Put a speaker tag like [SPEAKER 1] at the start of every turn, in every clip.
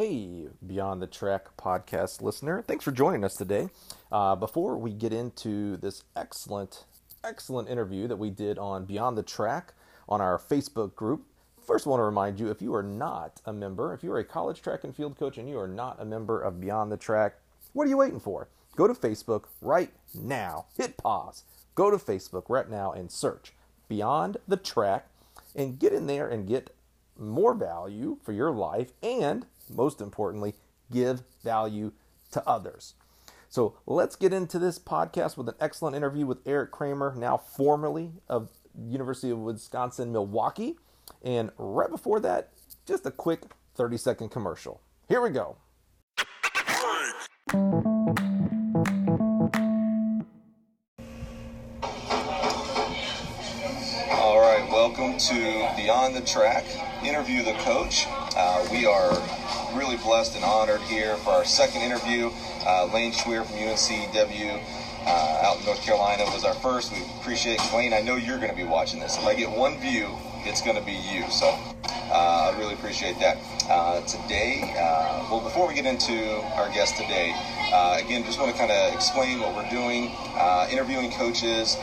[SPEAKER 1] Hey, Beyond the Track podcast listener. Thanks for joining us today. Uh, before we get into this excellent, excellent interview that we did on Beyond the Track on our Facebook group, first I want to remind you if you are not a member, if you are a college track and field coach and you are not a member of Beyond the Track, what are you waiting for? Go to Facebook right now. Hit pause. Go to Facebook right now and search Beyond the Track and get in there and get more value for your life and most importantly, give value to others. So let's get into this podcast with an excellent interview with Eric Kramer, now formerly of University of Wisconsin Milwaukee. And right before that, just a quick 30 second commercial. Here we go.
[SPEAKER 2] All right, welcome to Beyond the Track, Interview the Coach. Uh, we are really blessed and honored here for our second interview. Uh, Lane Schweer from UNCW uh, out in North Carolina was our first. We appreciate it. Lane, I know you're going to be watching this. If I get one view, it's going to be you. So I really appreciate that. Uh, today, uh, well, before we get into our guest today, uh, again, just want to kind of explain what we're doing, uh, interviewing coaches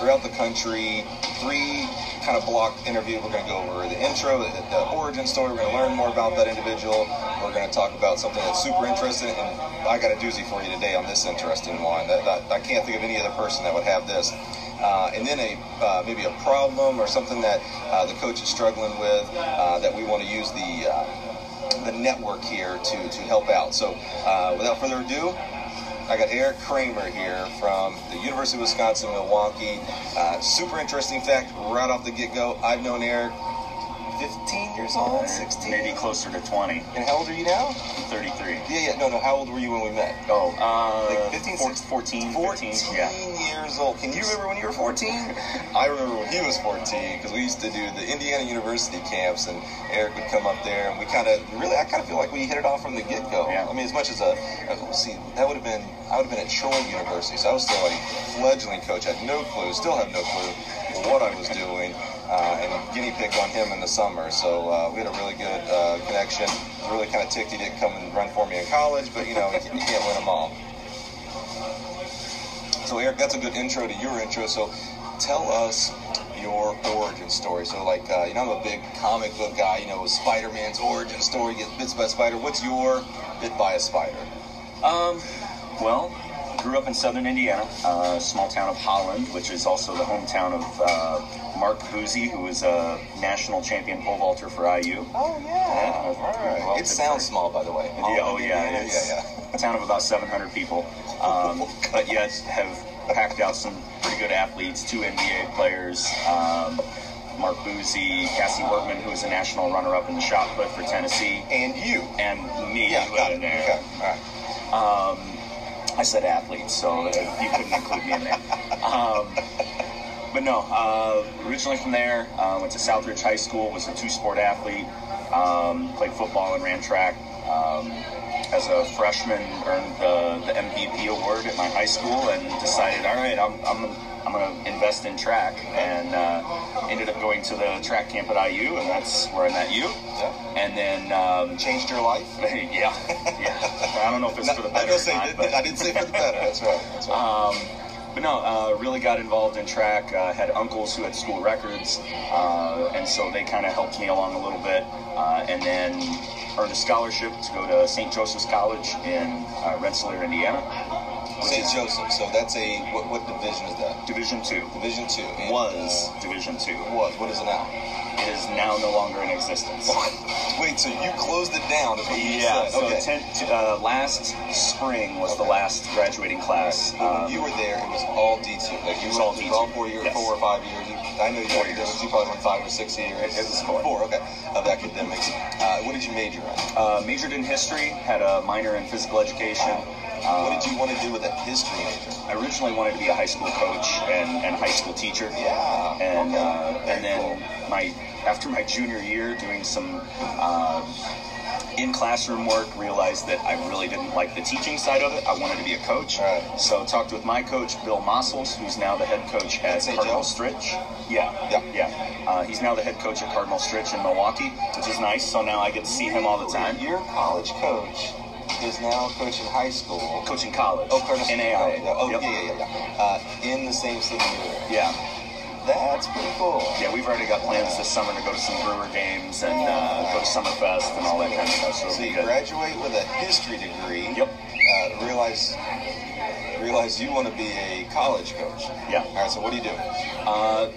[SPEAKER 2] throughout the country. Three kind of block interview. We're going to go over the intro, the, the origin story. We're going to learn more about that individual. We're going to talk about something that's super interesting. And I got a doozy for you today on this interesting one. That, that I can't think of any other person that would have this. Uh, and then a uh, maybe a problem or something that uh, the coach is struggling with uh, that we want to use the uh, the network here to to help out. So without further ado, I got Eric Kramer here from the University of Wisconsin Milwaukee. Super interesting fact right off the get go. I've known Eric 15 years old, 16,
[SPEAKER 3] maybe closer to 20.
[SPEAKER 2] And how old are you now?
[SPEAKER 3] 33.
[SPEAKER 2] Yeah, yeah. No, no. How old were you when we met?
[SPEAKER 3] Oh, uh,
[SPEAKER 2] like 15, 16,
[SPEAKER 3] 14,
[SPEAKER 2] 14
[SPEAKER 3] 15, yeah.
[SPEAKER 2] years old. Can you remember when you were 14? I remember when he was 14 because we used to do the Indiana University camps, and Eric would come up there, and we kind of really, I kind of feel like we hit it off from the get go.
[SPEAKER 3] Yeah.
[SPEAKER 2] I mean, as much as a, a see, that would have been, I would have been at Troy University, so I was still a fledgling coach. I had no clue, still have no clue what I was doing. Uh, and guinea pig on him in the summer. So uh, we had a really good uh, connection. Really kind of ticked he didn't come and run for me in college, but you know, you can't, win them all. So Eric, that's a good intro to your intro. So tell us your origin story. So like, uh, you know, I'm a big comic book guy. You know, Spider-Man's origin story, gets bits by a spider. What's your bit by a spider?
[SPEAKER 3] Um, well, grew up in southern Indiana, uh, small town of Holland, which is also the hometown of uh, Mark Boozy, who is a national champion pole vaulter for IU.
[SPEAKER 2] Oh yeah. All right. It sounds small, by the way.
[SPEAKER 3] Yeah, oh yeah,
[SPEAKER 2] yeah,
[SPEAKER 3] it's
[SPEAKER 2] yeah, yeah.
[SPEAKER 3] a town of about 700 people, um, but yet have packed out some pretty good athletes, two NBA players. Um, Mark Boozy, Cassie Workman, who is a national runner-up in the shot put for Tennessee,
[SPEAKER 2] And you.
[SPEAKER 3] and me
[SPEAKER 2] Yeah, got it.
[SPEAKER 3] in there.
[SPEAKER 2] Okay. All right.
[SPEAKER 3] Um, I said athletes, so you couldn't include me in there. Um, but no, uh, originally from there, uh, went to Southridge High School, was a two-sport athlete, um, played football and ran track. Um, as a freshman, earned the, the MVP award at my high school, and decided, all right, I'm, I'm, I'm going to invest in track, and uh, ended up going to the track camp at IU, and that's where I met you.
[SPEAKER 2] Yeah.
[SPEAKER 3] And then um,
[SPEAKER 2] Changed your life?
[SPEAKER 3] yeah, yeah. I don't know if it's for the better or not,
[SPEAKER 2] did- I didn't say for the better. That's right. That's right.
[SPEAKER 3] but no, uh, really got involved in track. Uh, had uncles who had school records, uh, and so they kind of helped me along a little bit. Uh, and then earned a scholarship to go to St. Joseph's College in uh, Rensselaer, Indiana.
[SPEAKER 2] St. Joseph. So that's a what, what division is that?
[SPEAKER 3] Division two
[SPEAKER 2] Division two. And,
[SPEAKER 3] was
[SPEAKER 2] uh,
[SPEAKER 3] Division two.
[SPEAKER 2] was. What is it now?
[SPEAKER 3] It is now no longer in existence.
[SPEAKER 2] Wait, so you closed it down? Is what you
[SPEAKER 3] Yeah. So
[SPEAKER 2] okay.
[SPEAKER 3] ten, t- uh, last spring was the last graduating class.
[SPEAKER 2] When
[SPEAKER 3] Um,
[SPEAKER 2] you were there, it was all D two. Like you
[SPEAKER 3] It was
[SPEAKER 2] were
[SPEAKER 3] all
[SPEAKER 2] through
[SPEAKER 3] D2,
[SPEAKER 2] all four years,
[SPEAKER 3] yes.
[SPEAKER 2] four or five years. You, I know you
[SPEAKER 3] Four years.
[SPEAKER 2] You probably went five or six years.
[SPEAKER 3] It- it was four.
[SPEAKER 2] Four. Okay. Of academics. Uh, what did you major in?
[SPEAKER 3] uh, majored in history, had a minor in physical education. Uh,
[SPEAKER 2] What did you want to do with a history major?
[SPEAKER 3] I originally wanted to be a high school coach and, and high school teacher.
[SPEAKER 2] Yeah.
[SPEAKER 3] And
[SPEAKER 2] okay.
[SPEAKER 3] uh, and then
[SPEAKER 2] cool.
[SPEAKER 3] my after my junior year, doing some um, in classroom work, realized that I really didn't like the teaching side of it. I wanted to be a coach.
[SPEAKER 2] Right.
[SPEAKER 3] So talked with my coach, Bill Mossels, who's now the head coach at. Cardinal? Stritch. Yeah.
[SPEAKER 2] Yeah.
[SPEAKER 3] Yeah. Uh, he's now the head coach at Cardinal Stritch in Milwaukee, which is nice. So now I get to see him all the time.
[SPEAKER 2] Your college coach is now coaching high school.
[SPEAKER 3] Coaching college.
[SPEAKER 2] Oh, Cardinal
[SPEAKER 3] NAIA.
[SPEAKER 2] Yeah. Oh,
[SPEAKER 3] Yep.
[SPEAKER 2] yeah, yeah, yeah. yeah. Uh, in the same city.
[SPEAKER 3] Yeah.
[SPEAKER 2] That's pretty cool.
[SPEAKER 3] Yeah, we've already got plans this summer to go to some Brewer games and uh, go to Summerfest and all that kind of stuff. So,
[SPEAKER 2] So you
[SPEAKER 3] good.
[SPEAKER 2] graduate with a history degree.
[SPEAKER 3] Yep.
[SPEAKER 2] Uh, realize realize you want to be a college coach.
[SPEAKER 3] Yeah.
[SPEAKER 2] All right. So what do you do?
[SPEAKER 3] Uh,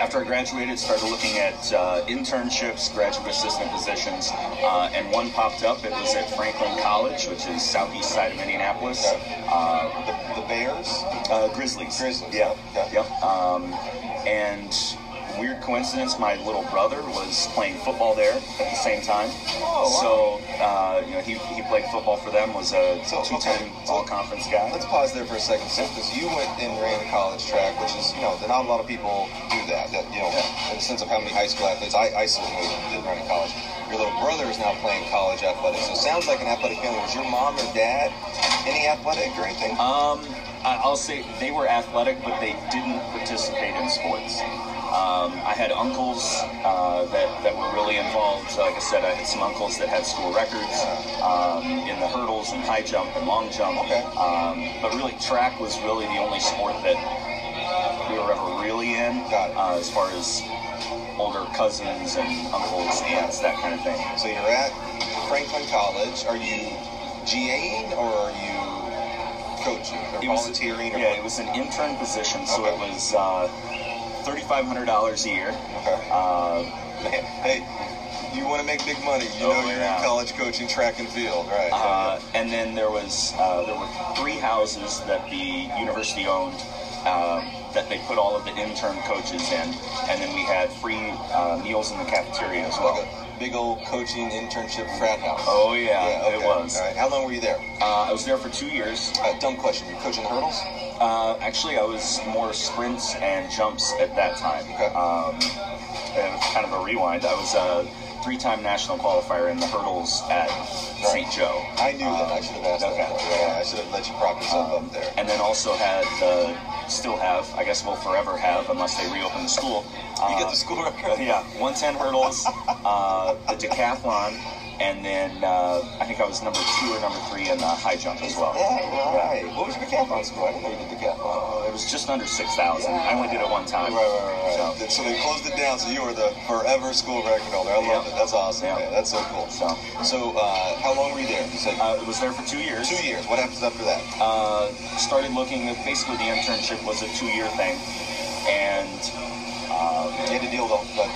[SPEAKER 3] after I graduated, started looking at uh, internships, graduate assistant positions, uh, and one popped up. It was at Franklin College, which is southeast side of Indianapolis. Uh,
[SPEAKER 2] The, the Bears.
[SPEAKER 3] uh, Grizzlies.
[SPEAKER 2] Grizzlies,
[SPEAKER 3] Yeah.
[SPEAKER 2] okay.
[SPEAKER 3] Yep. Um, and weird coincidence, my little brother was playing football there at the same time.
[SPEAKER 2] Oh, wow.
[SPEAKER 3] So uh, you know, he, he played football for them. Was a
[SPEAKER 2] So,
[SPEAKER 3] two-time
[SPEAKER 2] okay.
[SPEAKER 3] All-conference guy.
[SPEAKER 2] Let's pause there for a second, because you went and ran the college track, which is, you know, not a lot of people do that. That you know, in the sense of how many high school athletes, I, I certainly did run in college. Your little brother is now playing college athletics. So it sounds like an athletic family. Was your mom or dad any athletic or anything?
[SPEAKER 3] Um, I'll say they were athletic, but they didn't participate in sports. Um, I had uncles uh, that, that were really involved. Like I said, I had some uncles that had school records um, in the hurdles and high jump and long jump.
[SPEAKER 2] Okay.
[SPEAKER 3] Um, but really, track was really the only sport that we were ever really in,
[SPEAKER 2] Got it.
[SPEAKER 3] uh, as far as older cousins and uncles, aunts, that kind of thing.
[SPEAKER 2] So you're at Franklin College. Are you GAing or are you coaching or
[SPEAKER 3] It was-
[SPEAKER 2] volunteering? or
[SPEAKER 3] yeah, it was an intern position, so
[SPEAKER 2] Okay.
[SPEAKER 3] it was uh, $3,500 a year.
[SPEAKER 2] Okay.
[SPEAKER 3] Uh,
[SPEAKER 2] hey, you want to make big money. You
[SPEAKER 3] Oh,
[SPEAKER 2] know you're
[SPEAKER 3] yeah.
[SPEAKER 2] in college coaching track and field, right?
[SPEAKER 3] uh, and then there was uh, there were three houses that the university owned um, that they put all of the intern coaches in, and then we had free uh, meals in the cafeteria as well.
[SPEAKER 2] like a big old coaching internship frat house.
[SPEAKER 3] Oh yeah,
[SPEAKER 2] okay.
[SPEAKER 3] it was.
[SPEAKER 2] All right. How long were you there?
[SPEAKER 3] Uh, I was there for two years.
[SPEAKER 2] Uh, dumb question. You coaching hurdles?
[SPEAKER 3] Uh, actually, I was more sprints and jumps at that time.
[SPEAKER 2] Okay.
[SPEAKER 3] Um, it was kind of a rewind. I was a three-time national qualifier in the hurdles at St. Joe.
[SPEAKER 2] I knew that. I should have asked
[SPEAKER 3] Okay.
[SPEAKER 2] that. Yeah, I should have let you prop yourself up there.
[SPEAKER 3] And then also had, uh, still have, I guess we'll forever have, unless they reopen the school.
[SPEAKER 2] You get
[SPEAKER 3] uh,
[SPEAKER 2] the school record.
[SPEAKER 3] Yeah, 110 hurdles, uh, the decathlon, and then uh, I think I was number two or number three in the high jump as well.
[SPEAKER 2] Yeah, right. What was your decathlon score? I didn't know you did decathlon.
[SPEAKER 3] Uh, it was just under 6,000. I only did it one time.
[SPEAKER 2] Right, right, right, right.
[SPEAKER 3] So,
[SPEAKER 2] So they closed it down, so you were the forever school record holder. I love
[SPEAKER 3] Yeah.
[SPEAKER 2] it. That's awesome,
[SPEAKER 3] Yeah.
[SPEAKER 2] man. That's so cool.
[SPEAKER 3] So.
[SPEAKER 2] So, uh, how long were you there? You said
[SPEAKER 3] uh, it was there for two years.
[SPEAKER 2] two years. What happens after that?
[SPEAKER 3] uh, started looking basically the internship was a two year thing and um,
[SPEAKER 2] You had to deal with a, a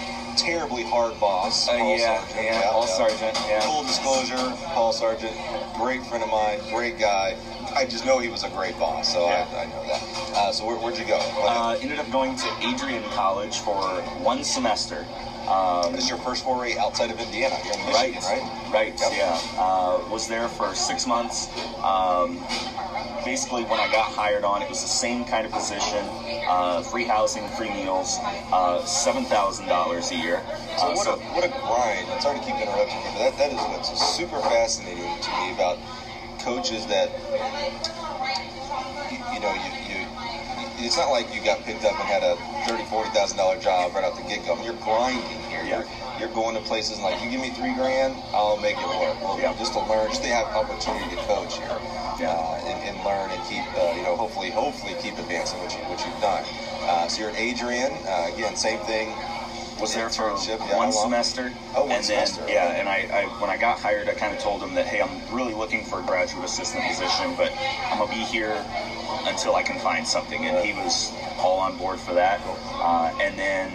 [SPEAKER 2] terribly hard boss.
[SPEAKER 3] uh, yeah,
[SPEAKER 2] Sargent.
[SPEAKER 3] yeah, Paul Sargent, yeah.
[SPEAKER 2] Full disclosure, Paul Sargent, great friend of mine, great guy. I just know he was a great boss, so
[SPEAKER 3] Yeah.
[SPEAKER 2] I, I know that. Uh, so where, where'd you go?
[SPEAKER 3] Uh, ended up going to Adrian College for one semester. Um,
[SPEAKER 2] this is your first foray outside of Indiana. You're in
[SPEAKER 3] right,
[SPEAKER 2] right?
[SPEAKER 3] right,
[SPEAKER 2] Yep.
[SPEAKER 3] yeah. Uh, was there for six months. Um, basically, when I got hired on, it was the same kind of position: uh, free housing, free meals, uh, seven thousand dollars a year.
[SPEAKER 2] So
[SPEAKER 3] Uh,
[SPEAKER 2] what a what a grind! I'm sorry to keep interrupting you, but that, that is what's super fascinating to me about coaches that you, you know you, you it's not like you got picked up and had a thirty forty thousand dollar job right out the get go. You're grinding here.
[SPEAKER 3] Yeah.
[SPEAKER 2] You're you're going to places like you give me three grand, I'll make it work. Well,
[SPEAKER 3] Yeah.
[SPEAKER 2] Just to learn, just to have opportunity to coach here,
[SPEAKER 3] Yeah.
[SPEAKER 2] uh, and, and learn and keep uh, you know hopefully hopefully keep advancing what you what you've done. Uh, so you're at Adrian uh, again, same thing.
[SPEAKER 3] was there for
[SPEAKER 2] yeah,
[SPEAKER 3] one semester.
[SPEAKER 2] Oh, one
[SPEAKER 3] and then,
[SPEAKER 2] semester,
[SPEAKER 3] Yeah,
[SPEAKER 2] okay.
[SPEAKER 3] and I, I when I got hired, I kind of told him that hey, I'm really looking for a graduate assistant position, but I'm gonna be here until I can find something. And he was all on board for that. Uh, and then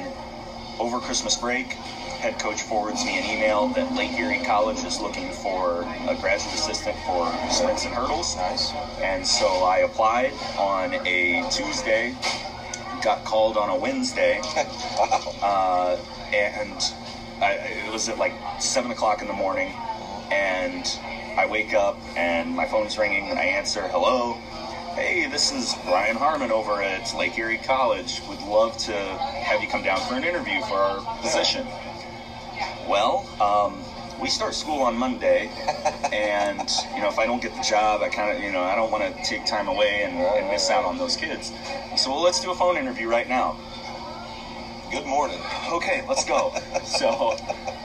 [SPEAKER 3] over Christmas break, head coach forwards me an email that Lake Erie College is looking for a graduate assistant for sprints and hurdles.
[SPEAKER 2] Nice.
[SPEAKER 3] And so I applied on a Tuesday, got called on a Wednesday,
[SPEAKER 2] wow.
[SPEAKER 3] uh, and I, it was at like seven o'clock in the morning, and I wake up and my phone's ringing, and I answer, "Hello, hey, this is Brian Harmon over at Lake Erie College. Would love to have you come down for an interview for our position." Well, um, we start school on Monday, and you know if I don't get the job, I kind of you know I don't want to take time away and, and miss out on those kids. So well, let's do a phone interview right now.
[SPEAKER 2] Good morning.
[SPEAKER 3] Okay, let's go. so,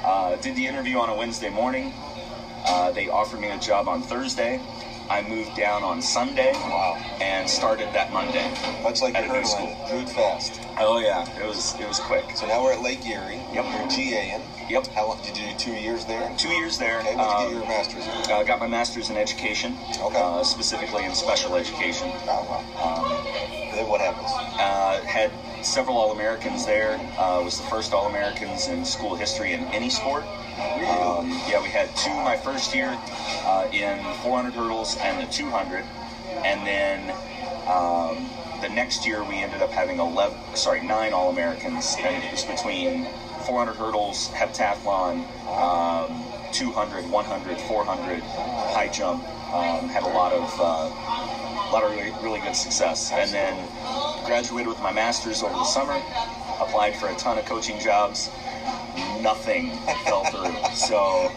[SPEAKER 3] uh, did the interview on a Wednesday morning. Uh, they offered me a job on Thursday. I moved down on Sunday
[SPEAKER 2] Wow.
[SPEAKER 3] and started that Monday.
[SPEAKER 2] Much like
[SPEAKER 3] At
[SPEAKER 2] your hurdling, moved fast.
[SPEAKER 3] Oh yeah, it was it was quick.
[SPEAKER 2] So now we're at Lake Erie.
[SPEAKER 3] Yep.
[SPEAKER 2] You're GAing.
[SPEAKER 3] Yep.
[SPEAKER 2] How long did you do? Two years there.
[SPEAKER 3] Two years there.
[SPEAKER 2] Okay. When did you
[SPEAKER 3] Um,
[SPEAKER 2] get your master's? in?
[SPEAKER 3] uh, got my master's in education,
[SPEAKER 2] Okay.
[SPEAKER 3] uh, specifically in special education.
[SPEAKER 2] Oh, wow.
[SPEAKER 3] Um,
[SPEAKER 2] Then what happens?
[SPEAKER 3] uh, had several All Americans there. Uh, was the first All Americans in school history in any sport. Um, yeah, we had two my first year uh, in 400 hurdles and the 200, and then um, the next year we ended up having 11, sorry, nine All Americans, and it was between 400 hurdles, heptathlon, um, 200, 100, 400, high jump. Um, had a lot of uh, a lot of really, really good success, and then graduated with my master's over the summer. Applied for a ton of coaching jobs nothing fell through. So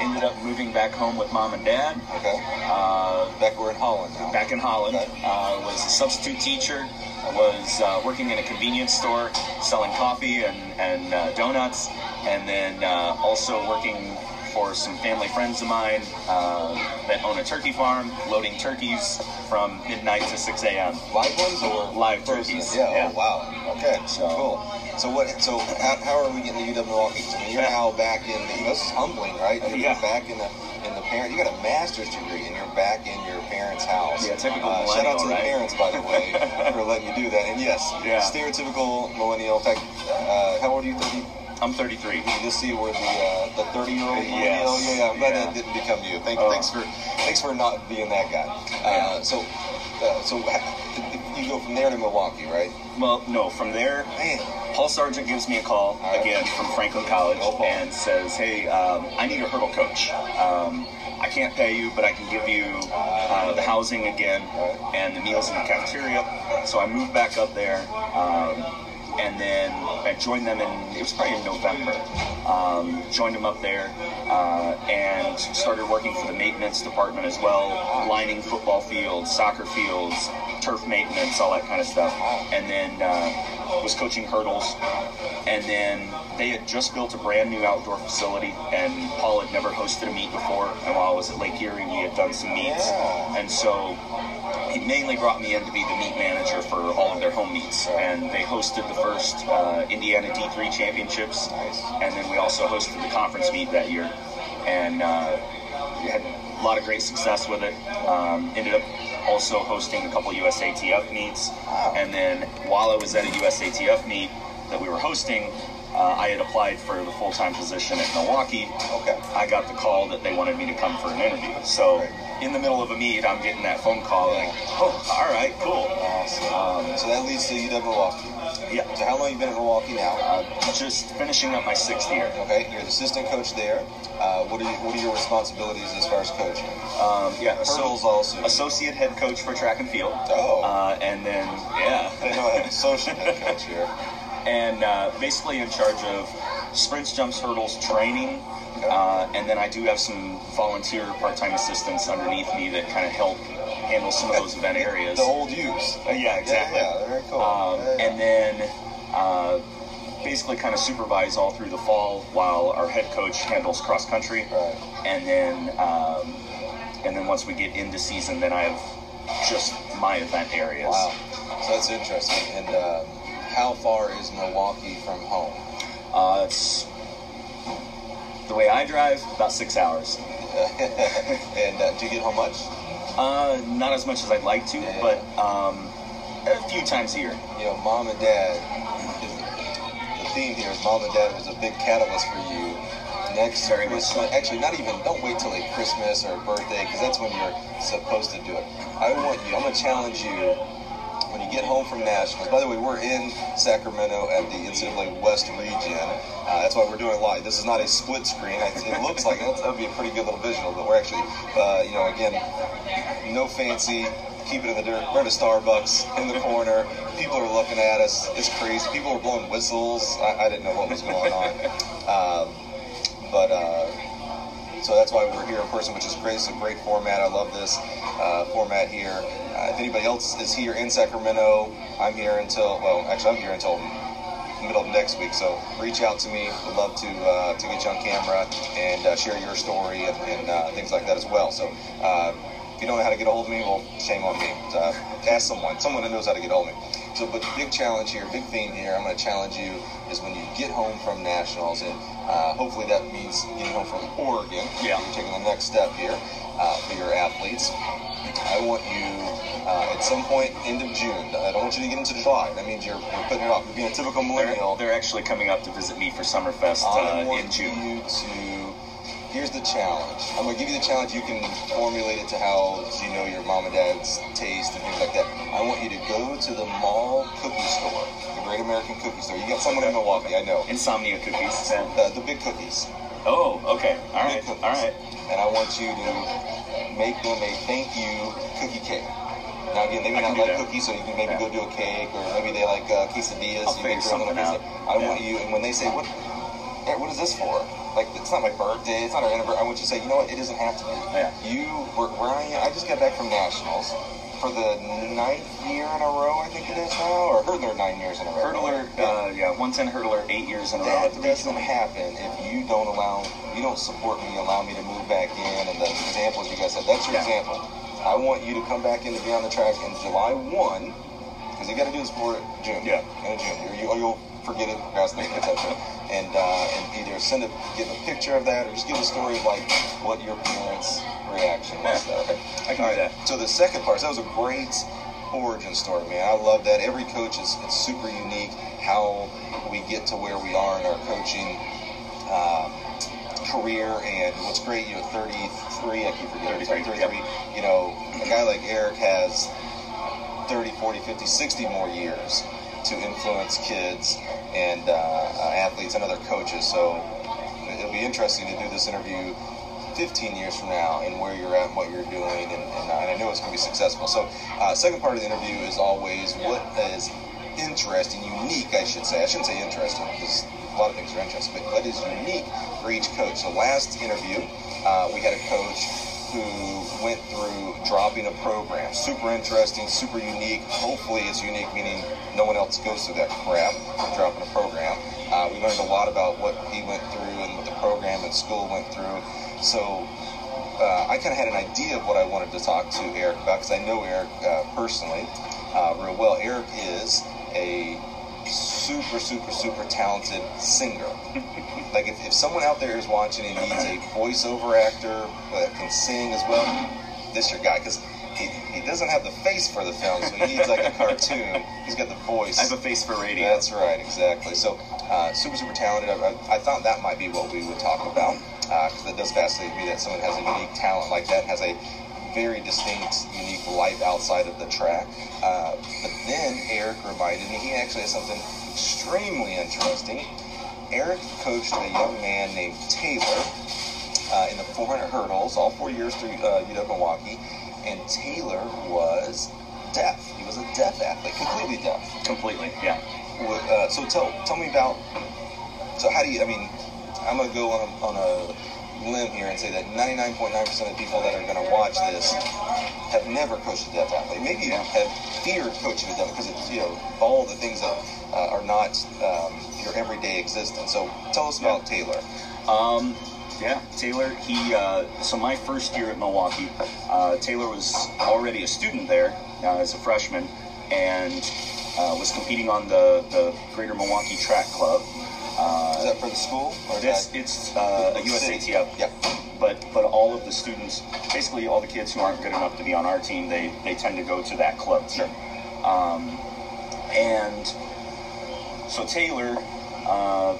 [SPEAKER 3] ended up moving back home with mom and dad.
[SPEAKER 2] Okay.
[SPEAKER 3] Uh,
[SPEAKER 2] Back we're in Holland now.
[SPEAKER 3] back in Holland. Uh, was a substitute teacher. Was uh, working in a convenience store selling coffee and, and uh, donuts, and then uh, also working for some family friends of mine uh, that own a turkey farm, loading turkeys from midnight to 6 a.m.
[SPEAKER 2] Live ones or
[SPEAKER 3] Live turkeys,
[SPEAKER 2] Yeah.
[SPEAKER 3] yeah.
[SPEAKER 2] Oh, wow. Okay.
[SPEAKER 3] So-
[SPEAKER 2] cool. So what? So how, how are we getting to UW Milwaukee? So you're now back in. The, this is humbling, right? You're
[SPEAKER 3] Yeah.
[SPEAKER 2] back in the in the parent. You got a master's degree, and you're back in your parents' house.
[SPEAKER 3] Yeah, typical
[SPEAKER 2] Uh, shout out to
[SPEAKER 3] millennial,
[SPEAKER 2] the parents, by the way, for letting you do that. And yes,
[SPEAKER 3] Yeah.
[SPEAKER 2] stereotypical millennial. In fact, uh, how old are you? 30?
[SPEAKER 3] I'm 33.
[SPEAKER 2] You just see where the uh, the 30 year old
[SPEAKER 3] Yes.
[SPEAKER 2] millennial. Yeah, yeah. I'm glad
[SPEAKER 3] Yeah.
[SPEAKER 2] that didn't become you. Thank,
[SPEAKER 3] Oh.
[SPEAKER 2] Thanks for thanks for not being that guy. Uh, so uh, so you go from there to Milwaukee, right?
[SPEAKER 3] Well, no, from there,
[SPEAKER 2] Man,
[SPEAKER 3] Paul Sargent gives me a call
[SPEAKER 2] right.
[SPEAKER 3] again from Franklin College and says, "Hey, um, I need a hurdle coach. Um, I can't pay you, but I can give you uh, the housing again and the meals in the cafeteria." So I moved back up there, um, and then I joined them in it was probably in November. Um, joined them up there uh, and started working for the maintenance department as well, lining football fields, soccer fields, turf maintenance, all that kind of stuff. And then uh, was coaching hurdles. And then they had just built a brand new outdoor facility, and Paul had never hosted a meet before. And while I was at Lake Erie, we had done some meets. And so he mainly brought me in to be the meet manager for all of their home meets. And they hosted the first uh, Indiana D3 championships. And then we also hosted the conference meet that year. And uh, we had a lot of great success with it. Um, ended up also hosting a couple USATF meets. And then while I was at a USATF meet that we were hosting, uh, I had applied for the full time position at Milwaukee.
[SPEAKER 2] Okay.
[SPEAKER 3] I got the call that they wanted me to come for an interview. So
[SPEAKER 2] Right.
[SPEAKER 3] In the middle of a meet, I'm getting that phone call like, oh, all right, cool.
[SPEAKER 2] Awesome.
[SPEAKER 3] Um,
[SPEAKER 2] so that leads to UW Milwaukee.
[SPEAKER 3] Yeah,
[SPEAKER 2] So how long you been in Milwaukee now?
[SPEAKER 3] just finishing up my sixth year.
[SPEAKER 2] Okay, you're the assistant coach there. Uh, what are you, what are your responsibilities as far as coaching?
[SPEAKER 3] Um, yeah,
[SPEAKER 2] Hurdles also.
[SPEAKER 3] associate head coach for track and field.
[SPEAKER 2] Oh.
[SPEAKER 3] Uh, and then, yeah.
[SPEAKER 2] I didn't know I had an associate head coach here.
[SPEAKER 3] and uh, basically in charge of sprints, jumps, hurdles training. Uh, and then I do have some volunteer part-time assistants underneath me that kind of help handle some of those event areas.
[SPEAKER 2] The old use.
[SPEAKER 3] Uh, yeah, exactly.
[SPEAKER 2] Yeah, yeah, very cool.
[SPEAKER 3] Um,
[SPEAKER 2] Yeah, yeah.
[SPEAKER 3] And then uh, basically kind of supervise all through the fall while our head coach handles cross country.
[SPEAKER 2] Right.
[SPEAKER 3] And then um, and then once we get into season, then I have just my event areas.
[SPEAKER 2] Wow. So that's interesting. And um, how far is Milwaukee from home?
[SPEAKER 3] Uh, it's the way I drive about six hours.
[SPEAKER 2] and uh, do you get home much?
[SPEAKER 3] Uh, not as much as I'd like to,
[SPEAKER 2] Yeah.
[SPEAKER 3] but um, a few times a year.
[SPEAKER 2] You know, mom and dad. The theme here is mom and dad was a big catalyst for you. Next
[SPEAKER 3] Very
[SPEAKER 2] Christmas, actually, not even. Don't wait till like Christmas or birthday because that's when you're supposed to do it. I want you. I'm gonna challenge you when you get home from nationals. By the way, we're in Sacramento at the NCAA West region. Uh, that's why we're doing live. This is not a split screen. It looks like that would be a pretty good little visual, but we're actually, uh, you know, again, no fancy. Keep it in the dirt. We're at a Starbucks in the corner. People are looking at us. It's crazy. People are blowing whistles. I, I didn't know what was going on. Um, but uh, So that's why we're here in person, which is great. It's a great format. I love this uh, format here. Uh, if anybody else is here in Sacramento, I'm here until well, actually, I'm here until middle of next week. So reach out to me. Would love to uh, to get you on camera and uh, share your story and, and uh, things like that as well. So uh, if you don't know how to get a hold of me, well, shame on me. Uh, ask someone, someone that knows how to get a hold of me. So, but big challenge here, big theme here. I'm going to challenge you is when you get home from nationals, and uh, hopefully that means getting home from Oregon.
[SPEAKER 3] Yeah.
[SPEAKER 2] You're taking the next step here uh, for your athletes. I want you uh, at some point end of June. I don't want you to get into July. That means you're, you're putting it off. You're being a typical
[SPEAKER 3] They're,
[SPEAKER 2] millennial.
[SPEAKER 3] they're actually coming up to visit me for Summerfest
[SPEAKER 2] I
[SPEAKER 3] uh,
[SPEAKER 2] want
[SPEAKER 3] in June.
[SPEAKER 2] You. Here's the challenge. I'm gonna give you the challenge. You can formulate it to how you know your mom and dad's taste and things like that. I want you to go to the mall cookie store, the Great American Cookie Store. You got someone in Milwaukee, I know.
[SPEAKER 3] Insomnia cookies. And,
[SPEAKER 2] The, the big cookies.
[SPEAKER 3] oh, okay. All right.
[SPEAKER 2] cookies.
[SPEAKER 3] All right.
[SPEAKER 2] And I want you to make them a thank you cookie cake. Now again, they may
[SPEAKER 3] I
[SPEAKER 2] not
[SPEAKER 3] can maybe go do a cake, or maybe they
[SPEAKER 2] like
[SPEAKER 3] that.
[SPEAKER 2] cookies, so you can maybe
[SPEAKER 3] Yeah.
[SPEAKER 2] go do a cake, or maybe they like quesadillas.
[SPEAKER 3] I'll
[SPEAKER 2] you make
[SPEAKER 3] figure
[SPEAKER 2] your own little
[SPEAKER 3] something
[SPEAKER 2] quesadilla.
[SPEAKER 3] out.
[SPEAKER 2] I
[SPEAKER 3] Yeah.
[SPEAKER 2] want you, and when they say what, is this for? Like it's not my birthday, it's not our anniversary. I want you to say, you know what? It doesn't have to be.
[SPEAKER 3] Yeah.
[SPEAKER 2] You, where, where I am, I just got back from nationals for the ninth year in a row. I think it is now, or hurdler nine years in a row.
[SPEAKER 3] Hurdler, uh, yeah, 110 hurdler, eight years in a row
[SPEAKER 2] That doesn't happen if you don't allow, you don't support me, allow me to move back in, and the examples you guys said, that's your
[SPEAKER 3] Yeah.
[SPEAKER 2] example. I want you to come back in to be on the track in July 1, because you got to do this for June.
[SPEAKER 3] Yeah.
[SPEAKER 2] In June. Or, you, or you'll forget it, procrastinate, etc. And, uh, and either send a, give a picture of that, or just give a story of like what your parents' reaction was.
[SPEAKER 3] Yeah.
[SPEAKER 2] Okay.
[SPEAKER 3] I can
[SPEAKER 2] All
[SPEAKER 3] do
[SPEAKER 2] right.
[SPEAKER 3] that.
[SPEAKER 2] So the second part, so that was a great origin story, man. I love that. Every coach is it's super unique how we get to where we are in our coaching um, career. And what's great, you know, 33, I keep forgetting,
[SPEAKER 3] 33,
[SPEAKER 2] 33, you know, a guy like Eric has 30, 40, 50, 60 more years to influence kids and uh, uh, athletes and other coaches. So it'll be interesting to do this interview 15 years from now and where you're at and what you're doing. And, and, uh, and I know it's going to be successful. So, uh, second part of the interview is always what is interesting, unique, I should say. I shouldn't say interesting because a lot of things are interesting, but what is unique for each coach. So, last interview, uh, we had a coach who went through dropping a program. Super interesting, super unique. Hopefully, it's unique, meaning no one else goes through that crap, dropping a program. Uh, we learned a lot about what he went through and what the program and school went through. So, uh, I kind of had an idea of what I wanted to talk to Eric about because I know Eric uh, personally uh, real well. Eric is a super, super, super talented singer. like if, if someone out there is watching and needs a voiceover actor that can sing as well, this your guy because he, he doesn't have the face for the film, so he needs like a cartoon. He's got the voice.
[SPEAKER 3] I have a face for radio.
[SPEAKER 2] That's right, exactly. So, uh, super, super talented. I, I, I thought that might be what we would talk about because it does fascinate me that someone has a unique talent like that, has a very distinct, unique life outside of the track. Uh, but then Eric reminded me he actually has something extremely interesting. Eric coached a young man named Taylor uh, in the 400 hurdles, all four years through uh, UW Milwaukee, and Taylor was deaf. He was a deaf athlete, completely deaf.
[SPEAKER 3] Completely, yeah.
[SPEAKER 2] Uh, so tell tell me about. So how do you? I mean, I'm gonna go on a, on a limb here and say that 99.9% of people that are gonna watch this have never coached a deaf athlete. Maybe
[SPEAKER 3] Yeah.
[SPEAKER 2] have feared coaching a deaf because it's you know all the things that uh, are not um, your everyday existence. So tell us about Taylor.
[SPEAKER 3] Um, yeah, Taylor. He. Uh, so my first year at Milwaukee, uh, Taylor was already a student there uh, as a freshman, and uh, was competing on the the Greater Milwaukee Track Club. Uh,
[SPEAKER 2] Is that for the school or is
[SPEAKER 3] It's
[SPEAKER 2] that
[SPEAKER 3] it's uh, a? USATF.
[SPEAKER 2] Yeah.
[SPEAKER 3] But but all of the students, basically all the kids who aren't good enough to be on our team, they they tend to go to that club.
[SPEAKER 2] Sure.
[SPEAKER 3] Um, and so Taylor, uh,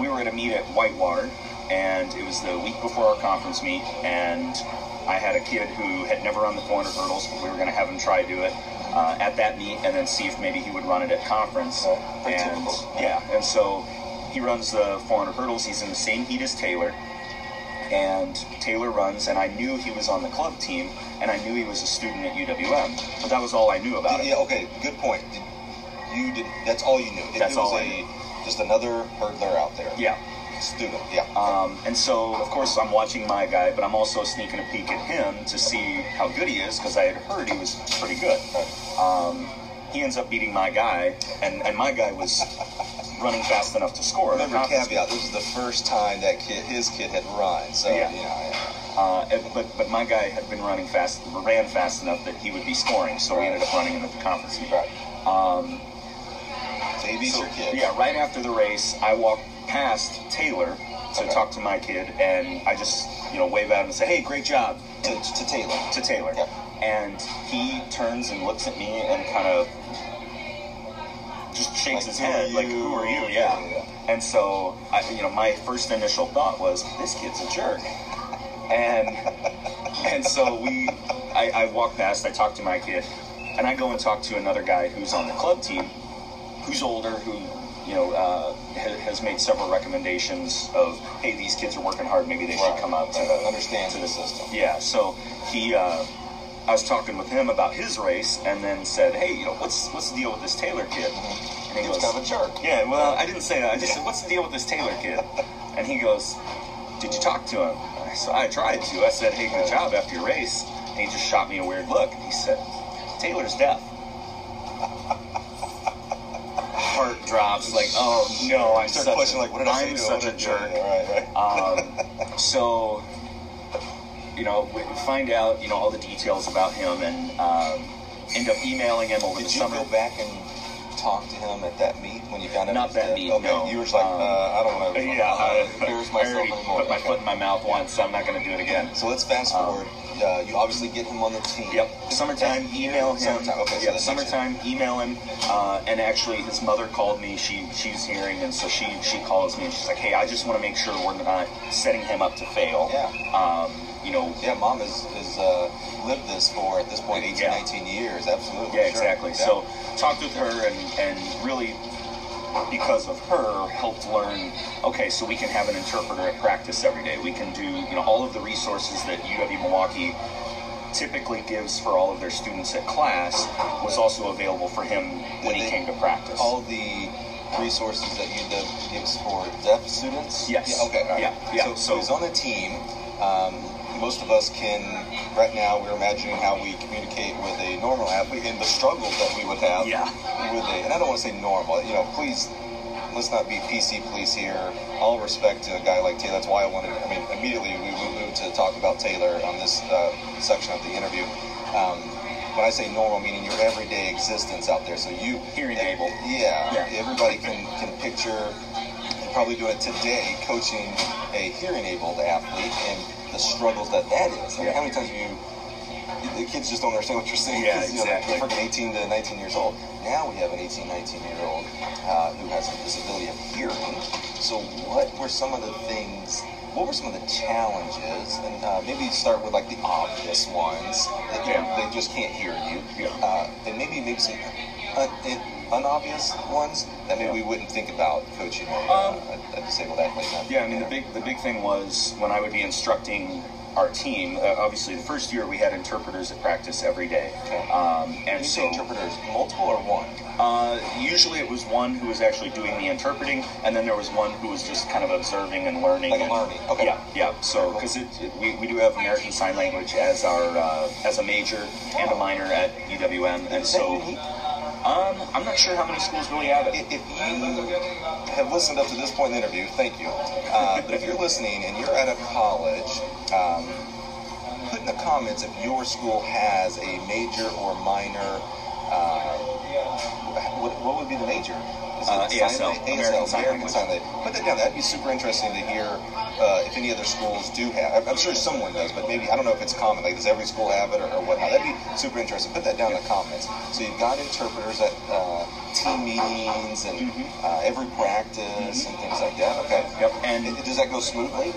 [SPEAKER 3] we were at a meet at Whitewater, and it was the week before our conference meet, and I had a kid who had never run the 400 hurdles, but we were going to have him try to do it uh, at that meet, and then see if maybe he would run it at conference.
[SPEAKER 2] Oh,
[SPEAKER 3] and yeah, and so he runs the 400 hurdles. He's in the same heat as Taylor. And Taylor runs, and I knew he was on the club team, and I knew he was a student at UWM. But that was all I knew about him.
[SPEAKER 2] Yeah,
[SPEAKER 3] it.
[SPEAKER 2] okay, good point. You did. That's all you knew. It,
[SPEAKER 3] That's
[SPEAKER 2] it was
[SPEAKER 3] all
[SPEAKER 2] a, just another hurdler out there.
[SPEAKER 3] Yeah.
[SPEAKER 2] Yeah.
[SPEAKER 3] Um, and so, of course, I'm watching my guy, but I'm also sneaking a peek at him to see how good he is because I had heard he was pretty good. Um, he ends up beating my guy, and, and my guy was running fast enough to score.
[SPEAKER 2] Remember, caveat, this is the first time that kid, his kid had run, so,
[SPEAKER 3] Yeah.
[SPEAKER 2] you know, yeah.
[SPEAKER 3] Uh, but but my guy had been running fast, ran fast enough that he would be scoring, so we ended up running into the conference meet.
[SPEAKER 2] Right.
[SPEAKER 3] Um,
[SPEAKER 2] So he beats
[SPEAKER 3] so,
[SPEAKER 2] your kid.
[SPEAKER 3] yeah, right after the race, I walked past Taylor to
[SPEAKER 2] Okay.
[SPEAKER 3] talk to my kid, and I just you know wave at him and say, "Hey, great job,"
[SPEAKER 2] To, to Taylor.
[SPEAKER 3] to Taylor.
[SPEAKER 2] Yeah.
[SPEAKER 3] And he turns and looks at me and kind of just shakes
[SPEAKER 2] Like,
[SPEAKER 3] his
[SPEAKER 2] "Who are
[SPEAKER 3] head, like, "Who are you?"
[SPEAKER 2] Yeah,
[SPEAKER 3] Yeah.
[SPEAKER 2] yeah.
[SPEAKER 3] And so, I, you know, my first initial thought was, "This kid's a jerk," and and so we, I, I walk past, I talk to my kid, and I go and talk to another guy who's on the club team, who's older, who you know uh, ha- has made several recommendations of, "Hey, these kids are working hard, maybe they should come out to
[SPEAKER 2] understands
[SPEAKER 3] to
[SPEAKER 2] the system.
[SPEAKER 3] yeah, so he, uh, I was talking with him about his race, and then said, "Hey, you know, what's what's the deal with this Taylor kid?" And he goes,
[SPEAKER 2] kind of a jerk.
[SPEAKER 3] "Yeah, well, I didn't say that. I just said, what's the deal with this Taylor kid?" And he goes, "Did you talk to him?" So I tried to. I said, "Hey, good job after your race." And he just shot me a weird look. And he said, "Taylor's deaf." Heart drops. Like, oh no, I'm
[SPEAKER 2] Start
[SPEAKER 3] such
[SPEAKER 2] questioning,
[SPEAKER 3] a,
[SPEAKER 2] like, what did I
[SPEAKER 3] I'm
[SPEAKER 2] to
[SPEAKER 3] such a jerk.
[SPEAKER 2] Right, right.
[SPEAKER 3] Um, so, you know, we find out, you know, all the details about him and um, end up emailing him over
[SPEAKER 2] Did
[SPEAKER 3] the
[SPEAKER 2] you
[SPEAKER 3] summer.
[SPEAKER 2] go back and talk to him at that meet when you found out?
[SPEAKER 3] Not that
[SPEAKER 2] dead?
[SPEAKER 3] meet,
[SPEAKER 2] Okay,
[SPEAKER 3] no.
[SPEAKER 2] you were just like,
[SPEAKER 3] Um,
[SPEAKER 2] uh, I don't want to
[SPEAKER 3] yeah, I,
[SPEAKER 2] embarrass
[SPEAKER 3] I already
[SPEAKER 2] anymore.
[SPEAKER 3] put my
[SPEAKER 2] Okay.
[SPEAKER 3] foot in my mouth once, so I'm not going to do it again.
[SPEAKER 2] So let's fast
[SPEAKER 3] Um,
[SPEAKER 2] forward. uh, you obviously get him on the team.
[SPEAKER 3] Yep. Summertime, email him.
[SPEAKER 2] Summertime. Okay.
[SPEAKER 3] yeah,
[SPEAKER 2] year.
[SPEAKER 3] summertime, email him. Uh, and actually, his mother called me. She she's hearing, and so she she calls me and she's like, "Hey, I just want to make sure we're not setting him up to fail."
[SPEAKER 2] Yeah.
[SPEAKER 3] Um, you know,
[SPEAKER 2] Yeah, mom has, has uh, lived this for at this point 18,
[SPEAKER 3] Yeah.
[SPEAKER 2] 19 years. Absolutely.
[SPEAKER 3] Yeah,
[SPEAKER 2] sure.
[SPEAKER 3] exactly.
[SPEAKER 2] Yeah.
[SPEAKER 3] So talked with her and, and really because of her helped learn okay so we can have an interpreter at practice every day we can do you know all of the resources that uw milwaukee typically gives for all of their students at class was also available for him when he came to practice
[SPEAKER 2] all the resources that UW gives for deaf students.
[SPEAKER 3] Yes.
[SPEAKER 2] Yeah, okay. right.
[SPEAKER 3] Yeah, yeah.
[SPEAKER 2] So, so
[SPEAKER 3] So-
[SPEAKER 2] he's on the team. Um, most of us can, right now, we're imagining how we communicate with a normal athlete and the struggles that we would have
[SPEAKER 3] Yeah.
[SPEAKER 2] with a, and I don't want to say normal, you know, please, let's not be PC police here. All respect to a guy like Taylor. That's why I wanted, I mean, immediately we moved to talk about Taylor on this uh, section of the interview. Um, when I say normal, meaning your everyday existence out there. So you,
[SPEAKER 3] Hearing able.
[SPEAKER 2] yeah,
[SPEAKER 3] Yeah.
[SPEAKER 2] everybody can can picture probably doing it today, coaching a hearing abled athlete and the struggles that that is. I mean,
[SPEAKER 3] Yeah.
[SPEAKER 2] how many times have you? The kids just don't understand what you're saying.
[SPEAKER 3] Yeah,
[SPEAKER 2] you know,
[SPEAKER 3] exactly.
[SPEAKER 2] they're freaking 18 to 19 years old. Now we have an 18, 19 year old uh, who has a disability of hearing. So, what were some of the things? What were some of the challenges? And uh, maybe start with like the obvious ones that you know,
[SPEAKER 3] Yeah.
[SPEAKER 2] they just can't hear you.
[SPEAKER 3] Yeah.
[SPEAKER 2] Uh, and maybe maybe some un- unobvious ones that maybe we wouldn't think about coaching a, uh,
[SPEAKER 3] Um,
[SPEAKER 2] a, a disabled athlete.
[SPEAKER 3] Yeah, I mean the big the big thing was when I would be instructing our team. Uh, obviously, the first year we had interpreters at practice every day,
[SPEAKER 2] Okay.
[SPEAKER 3] um, and
[SPEAKER 2] you
[SPEAKER 3] so
[SPEAKER 2] say interpreters, multiple or one?
[SPEAKER 3] uh, usually it was one who was actually doing the interpreting, and then there was one who was just kind of observing and learning.
[SPEAKER 2] Like
[SPEAKER 3] and-
[SPEAKER 2] learning, okay.
[SPEAKER 3] Yeah, yeah. So because we, we do have American Sign Language as our uh, as a major and a minor at UWM, and so? Um, I'm not sure how many schools really have it.
[SPEAKER 2] If you have listened up to this point in the interview, thank you. Uh, but if you're listening and you're at a college, um, put in the comments if your school has a major or minor. Uh, what, what would be the major?
[SPEAKER 3] Uh, ASL,
[SPEAKER 2] lang-
[SPEAKER 3] American Sign
[SPEAKER 2] American
[SPEAKER 3] Language.
[SPEAKER 2] Sign Language. Put that down. That'd be super interesting to hear uh, if any other schools do have. I'm- I'm sure someone does, but maybe I don't know if it's common. Like, does every school have it or, or whatnot? That'd be super interesting. Put that down in the comments. So you've got interpreters at uh, team meetings and uh, every practice and things like that. Okay.
[SPEAKER 3] Yep, and
[SPEAKER 2] And does that go smoothly?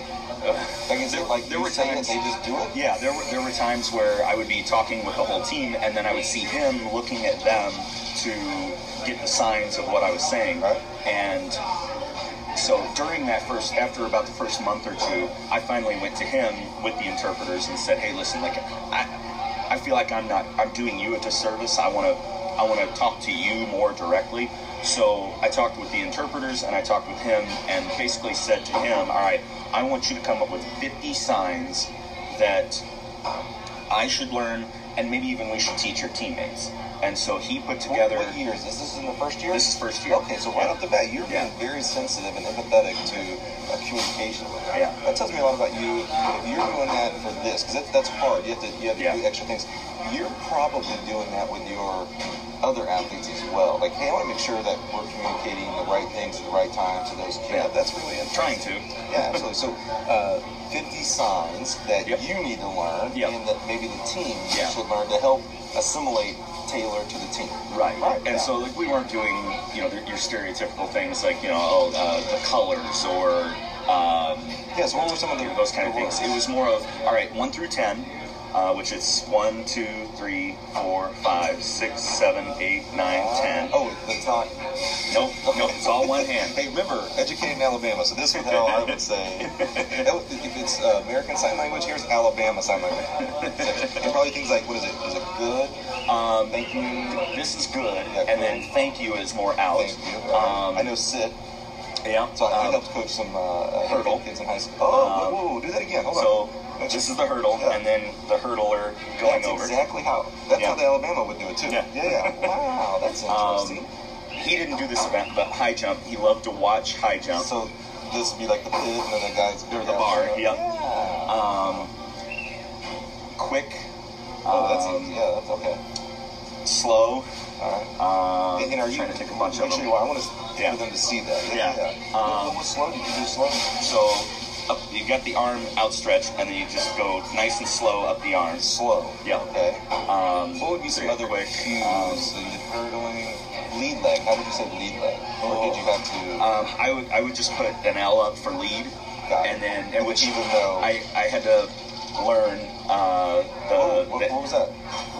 [SPEAKER 2] Like, is it like
[SPEAKER 3] there were times-
[SPEAKER 2] they just do it?
[SPEAKER 3] Yeah, there were there were times where I would be talking with the whole team, and then I would see him looking at them to get the signs of what I was saying.
[SPEAKER 2] Right.
[SPEAKER 3] And so during that first, after about the first month or two, I finally went to him with the interpreters and said, "Hey, listen, like I, I feel like I'm not, I'm doing you a disservice. I want to, I want to talk to you more directly. So I talked with the interpreters and I talked with him and basically said to him, all right, I want you to come up with 50 signs that I should learn and maybe even we should teach your teammates. And so he put together.
[SPEAKER 2] What, what years? Is this in the first year?
[SPEAKER 3] This is first year.
[SPEAKER 2] Okay, so right
[SPEAKER 3] Yeah.
[SPEAKER 2] off the bat, you're
[SPEAKER 3] Yeah.
[SPEAKER 2] being very sensitive and empathetic to uh, communication. with them.
[SPEAKER 3] Yeah.
[SPEAKER 2] That tells me a lot about you. If you're doing that for this, because that, that's hard. You have to you have to
[SPEAKER 3] Yeah.
[SPEAKER 2] do extra things. You're probably doing that with your other athletes as well. Like, hey, I want to make sure that we're communicating the right things at the right time to those kids.
[SPEAKER 3] Yeah.
[SPEAKER 2] That's really
[SPEAKER 3] Trying to.
[SPEAKER 2] Yeah, absolutely. So, uh, 50 signs that
[SPEAKER 3] Yep.
[SPEAKER 2] you need to learn
[SPEAKER 3] Yep.
[SPEAKER 2] and that maybe the team
[SPEAKER 3] Yeah.
[SPEAKER 2] should learn to help assimilate Taylor to the team.
[SPEAKER 3] Right.
[SPEAKER 2] Right,
[SPEAKER 3] And
[SPEAKER 2] yeah.
[SPEAKER 3] so like we weren't doing you know your stereotypical things like you know oh, uh, the colors or um,
[SPEAKER 2] Yeah, so what were some of the
[SPEAKER 3] those kind of things. It was more of all right, one through ten, uh, which is one, two, three, four, five, six, seven, eight, nine, ten.
[SPEAKER 2] Oh, that's not.
[SPEAKER 3] Nope, nope, it's all one hand.
[SPEAKER 2] Hey, remember, educated in Alabama, so this is how I would say. If it's uh, American Sign Language, here's Alabama Sign Language. and probably things like, what is it? Is it good?
[SPEAKER 3] Um,
[SPEAKER 2] Thank you.
[SPEAKER 3] this is good,
[SPEAKER 2] Yeah,
[SPEAKER 3] and then thank you is more out.
[SPEAKER 2] Thank you.
[SPEAKER 3] Um,
[SPEAKER 2] I know sit.
[SPEAKER 3] Yeah.
[SPEAKER 2] So I, I
[SPEAKER 3] um,
[SPEAKER 2] helped coach some uh,
[SPEAKER 3] Hurdle.
[SPEAKER 2] kids in high school. Oh,
[SPEAKER 3] Um,
[SPEAKER 2] whoa, whoa, do that again. Hold
[SPEAKER 3] So
[SPEAKER 2] on.
[SPEAKER 3] This is the hurdle,
[SPEAKER 2] Yeah.
[SPEAKER 3] and then the hurdler going
[SPEAKER 2] That's
[SPEAKER 3] over.
[SPEAKER 2] exactly how. That's
[SPEAKER 3] Yeah.
[SPEAKER 2] how the Alabama would do it too.
[SPEAKER 3] Yeah.
[SPEAKER 2] yeah. Wow, that's interesting.
[SPEAKER 3] Um, he didn't do this event, but high jump. He loved to watch high jump.
[SPEAKER 2] so this would be like the pit, and then the guys.
[SPEAKER 3] Or the bar, yep.
[SPEAKER 2] Yeah.
[SPEAKER 3] Um, quick,
[SPEAKER 2] Oh, that's
[SPEAKER 3] um.
[SPEAKER 2] Yeah, that's okay.
[SPEAKER 3] slow.
[SPEAKER 2] All right.
[SPEAKER 3] Um,
[SPEAKER 2] And, and are you
[SPEAKER 3] trying to take a bunch
[SPEAKER 2] make
[SPEAKER 3] of
[SPEAKER 2] sure
[SPEAKER 3] them.
[SPEAKER 2] you are. I want to
[SPEAKER 3] Yeah.
[SPEAKER 2] for them to see that. Yeah.
[SPEAKER 3] Yeah.
[SPEAKER 2] yeah.
[SPEAKER 3] Um,
[SPEAKER 2] what, what was slow? Did you do slow?
[SPEAKER 3] So up, you got the arm outstretched, and then you just go nice and slow up the arm.
[SPEAKER 2] Slow.
[SPEAKER 3] Yeah.
[SPEAKER 2] Okay.
[SPEAKER 3] Um,
[SPEAKER 2] What would be some other
[SPEAKER 3] way?
[SPEAKER 2] cues?
[SPEAKER 3] um,
[SPEAKER 2] you lead leg. How would you say lead leg? Or did you have to?
[SPEAKER 3] Um, I would I would just put an L up for lead,
[SPEAKER 2] Got it.
[SPEAKER 3] and then and which
[SPEAKER 2] Even though-
[SPEAKER 3] I I had to learn uh, the,
[SPEAKER 2] oh, what, what was that?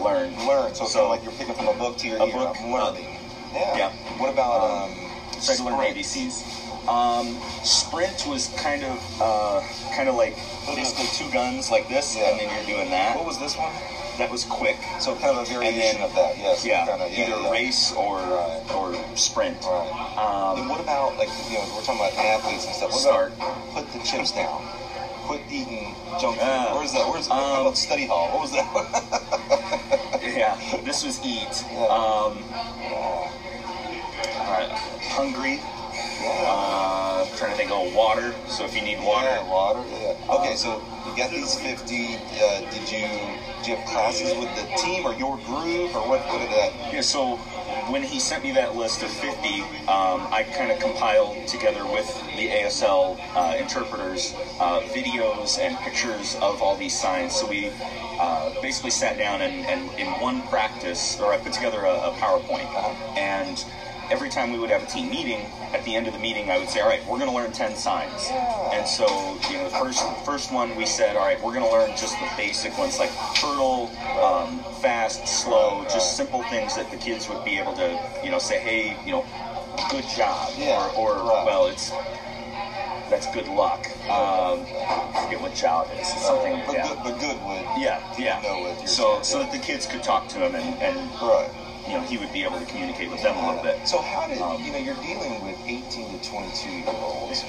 [SPEAKER 3] learn
[SPEAKER 2] Learn. So,
[SPEAKER 3] So-
[SPEAKER 2] like you're picking from a book to your
[SPEAKER 3] A
[SPEAKER 2] ear.
[SPEAKER 3] book,
[SPEAKER 2] I'm learning. yeah.
[SPEAKER 3] yeah.
[SPEAKER 2] What about
[SPEAKER 3] Um,
[SPEAKER 2] um?
[SPEAKER 3] so I had to learn
[SPEAKER 2] sprint?
[SPEAKER 3] ABCs. Um, sprint was kind of uh, kind of like basically two guns like this,
[SPEAKER 2] Yeah.
[SPEAKER 3] and then you're doing that.
[SPEAKER 2] What was this one?
[SPEAKER 3] That was quick.
[SPEAKER 2] So kind of a variation
[SPEAKER 3] then-
[SPEAKER 2] of that. Yes.
[SPEAKER 3] Yeah,
[SPEAKER 2] Kind of, yeah
[SPEAKER 3] either
[SPEAKER 2] yeah.
[SPEAKER 3] race or
[SPEAKER 2] Right.
[SPEAKER 3] or sprint.
[SPEAKER 2] Right.
[SPEAKER 3] Um,
[SPEAKER 2] And what about like you know we're talking about athletes and stuff. What
[SPEAKER 3] Start.
[SPEAKER 2] put the chips down? Quit eating junk food.
[SPEAKER 3] Ah.
[SPEAKER 2] Where's that? Where's
[SPEAKER 3] Um,
[SPEAKER 2] about study hall? What was that?
[SPEAKER 3] yeah, this was eat.
[SPEAKER 2] Yeah.
[SPEAKER 3] Um, all right, hungry. Uh, trying to think of water. So if you need water,
[SPEAKER 2] Yeah, water. Yeah. Okay, so you got these fifty. Uh, did you did you have classes with the team or your group or what? What did that?
[SPEAKER 3] Yeah, so when he sent me that list of 50, um, I kind of compiled together with the ASL uh, interpreters uh, videos and pictures of all these signs. So we uh, basically sat down and, and in one practice, or I put together a, a PowerPoint. And every time we would have a team meeting, at the end of the meeting, I would say, all right, we're going to learn 10 signs. And so, you know, the first, first one we said, all right, we're going to learn just the basic ones like turtle, um, fast, slow, just simple things that the kids would be able to, you know, say, hey, you know, good job.
[SPEAKER 2] Yeah,
[SPEAKER 3] Or, or well, it's, that's good luck. Um, I forget what job it is. It's something,
[SPEAKER 2] But
[SPEAKER 3] yeah.
[SPEAKER 2] good, but good would.
[SPEAKER 3] Yeah, yeah. So, so that the kids could talk to him and, and
[SPEAKER 2] Right.
[SPEAKER 3] You know, he would be able to communicate with them a little bit.
[SPEAKER 2] So how did
[SPEAKER 3] Um,
[SPEAKER 2] you know you're dealing with 18 to 22 year olds?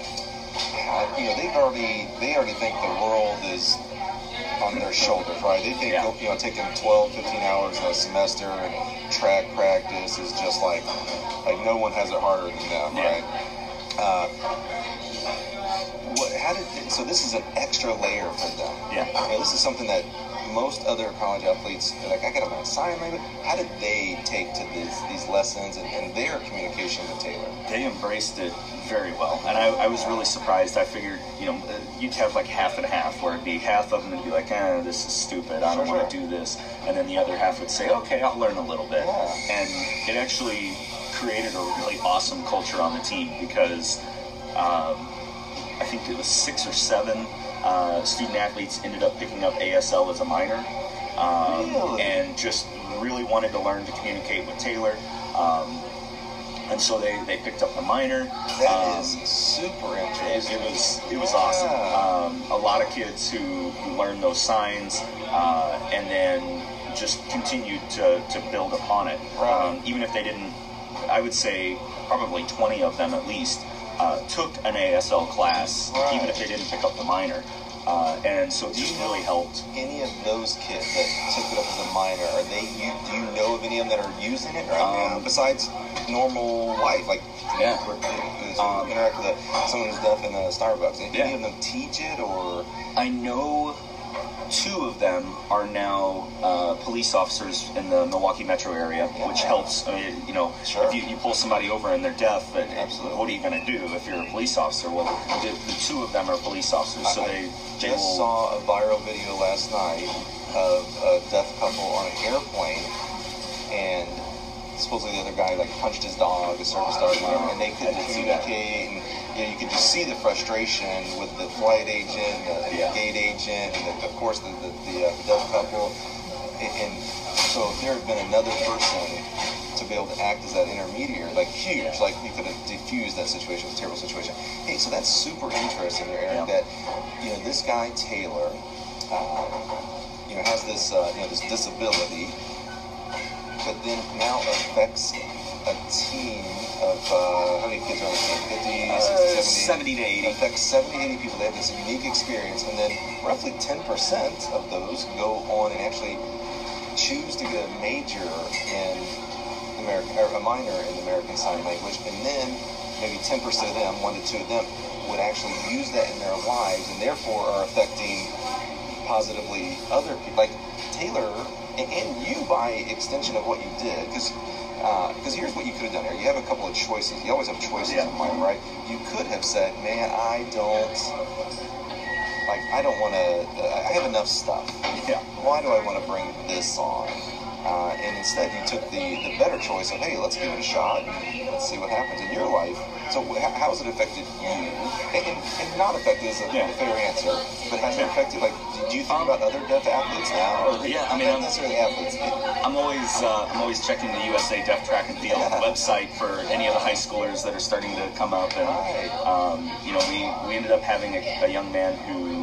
[SPEAKER 2] How, you know they've already they already think the world is on their shoulders, right? They think
[SPEAKER 3] Yeah.
[SPEAKER 2] you know taking 12, 15 hours a semester and track practice is just like like no one has it harder than them,
[SPEAKER 3] Yeah.
[SPEAKER 2] right? Uh, what, how did so this is an extra layer for them.
[SPEAKER 3] Yeah.
[SPEAKER 2] You know, this is something that most other college athletes like I got to sign language. How did they take to these these lessons and, and their communication with Taylor?
[SPEAKER 3] They embraced it very well, and I, I was really surprised. I figured, you know, uh, you'd have like half and half, where it'd be half of them would be like, "eh, this is stupid. I don't
[SPEAKER 2] Sure,
[SPEAKER 3] want to
[SPEAKER 2] sure.
[SPEAKER 3] do this," and then the other half would say, "Okay, I'll learn a little bit."
[SPEAKER 2] Yeah.
[SPEAKER 3] And it actually created a really awesome culture on the team because um, I think it was six or seven uh, student athletes ended up picking up ASL as a minor, um,
[SPEAKER 2] Really?
[SPEAKER 3] and just really wanted to learn to communicate with Taylor. Um, and so they, they picked up the minor.
[SPEAKER 2] That
[SPEAKER 3] Um,
[SPEAKER 2] is super interesting.
[SPEAKER 3] it was it was awesome.
[SPEAKER 2] Yeah.
[SPEAKER 3] Um, a lot of kids who, who learned those signs uh, and then just continued to, to build upon it,
[SPEAKER 2] Right.
[SPEAKER 3] um, even if they didn't I would say probably 20 of them at least uh, took an ASL class,
[SPEAKER 2] Right.
[SPEAKER 3] even if they didn't pick up the minor. Uh, and so it
[SPEAKER 2] Do
[SPEAKER 3] just really helped.
[SPEAKER 2] Any of those kids that took it up as a minor, are they? You, do you know of any of them that are using it right now
[SPEAKER 3] Um,
[SPEAKER 2] besides normal life, like
[SPEAKER 3] Yeah.
[SPEAKER 2] they
[SPEAKER 3] Um,
[SPEAKER 2] interact with someone who's deaf in a Starbucks? Any
[SPEAKER 3] Yeah.
[SPEAKER 2] of them teach it or?
[SPEAKER 3] I know two of them are now uh, police officers in the Milwaukee metro area, which helps. I mean, you know,
[SPEAKER 2] Sure.
[SPEAKER 3] if you, you pull somebody over and they're deaf, but
[SPEAKER 2] Absolutely.
[SPEAKER 3] what are you going to do if you're a police officer? Well, the, the two of them are police officers, so
[SPEAKER 2] I
[SPEAKER 3] they they
[SPEAKER 2] just
[SPEAKER 3] will.
[SPEAKER 2] saw a viral video last night of a deaf couple on an airplane, and supposedly the other guy like punched his dog, the service dog, whatever, and they couldn't communicate. And you, know, you could just see the frustration with the flight agent, the, the
[SPEAKER 3] Yeah.
[SPEAKER 2] gate agent, and the, of course the the, the, uh, the deaf couple. And, and so if there had been another person to be able to act as that intermediary, like huge, like you could have diffused that situation, it's a terrible situation. Hey, so that's super interesting, there, Eric.
[SPEAKER 3] Yeah.
[SPEAKER 2] That you know this guy Taylor, uh, you know, has this uh, you know this disability, but then now affects a team of uh, how many kids are on the team? 50,
[SPEAKER 3] Uh,
[SPEAKER 2] 60, 70?
[SPEAKER 3] 70 to 80.
[SPEAKER 2] Affects 70, 80 people. They have this unique experience, and then roughly 10% of those go on and actually choose to get a major in American or a minor in American Sign Language, and then maybe 10% of them, one to two of them, would actually use that in their lives, and therefore are affecting positively other people, like Taylor and, you by extension of what you did, because. Because uh, here's what you could have done here. You have a couple of choices. You always have choices
[SPEAKER 3] Yeah.
[SPEAKER 2] in life, right? You could have said, "Man, I don't like. I don't want to. I have enough stuff
[SPEAKER 3] Yeah.
[SPEAKER 2] why do I want to bring this on? Uh, and instead, you took the, the better choice of, hey, let's give it a shot and let's see what happens in your life. So, how has it affected you? And, and, and not affected is a
[SPEAKER 3] Yeah.
[SPEAKER 2] fair answer, but has it affected, like, do you think
[SPEAKER 3] Um,
[SPEAKER 2] about other deaf athletes now? Or
[SPEAKER 3] Yeah, I mean,
[SPEAKER 2] not
[SPEAKER 3] I'm-
[SPEAKER 2] necessarily athletes.
[SPEAKER 3] I'm always uh, I'm always checking the USA Deaf Track and Field
[SPEAKER 2] Yeah.
[SPEAKER 3] website for any of the high schoolers that are starting to come up, and
[SPEAKER 2] Right.
[SPEAKER 3] um, you know we, we ended up having a, a young man who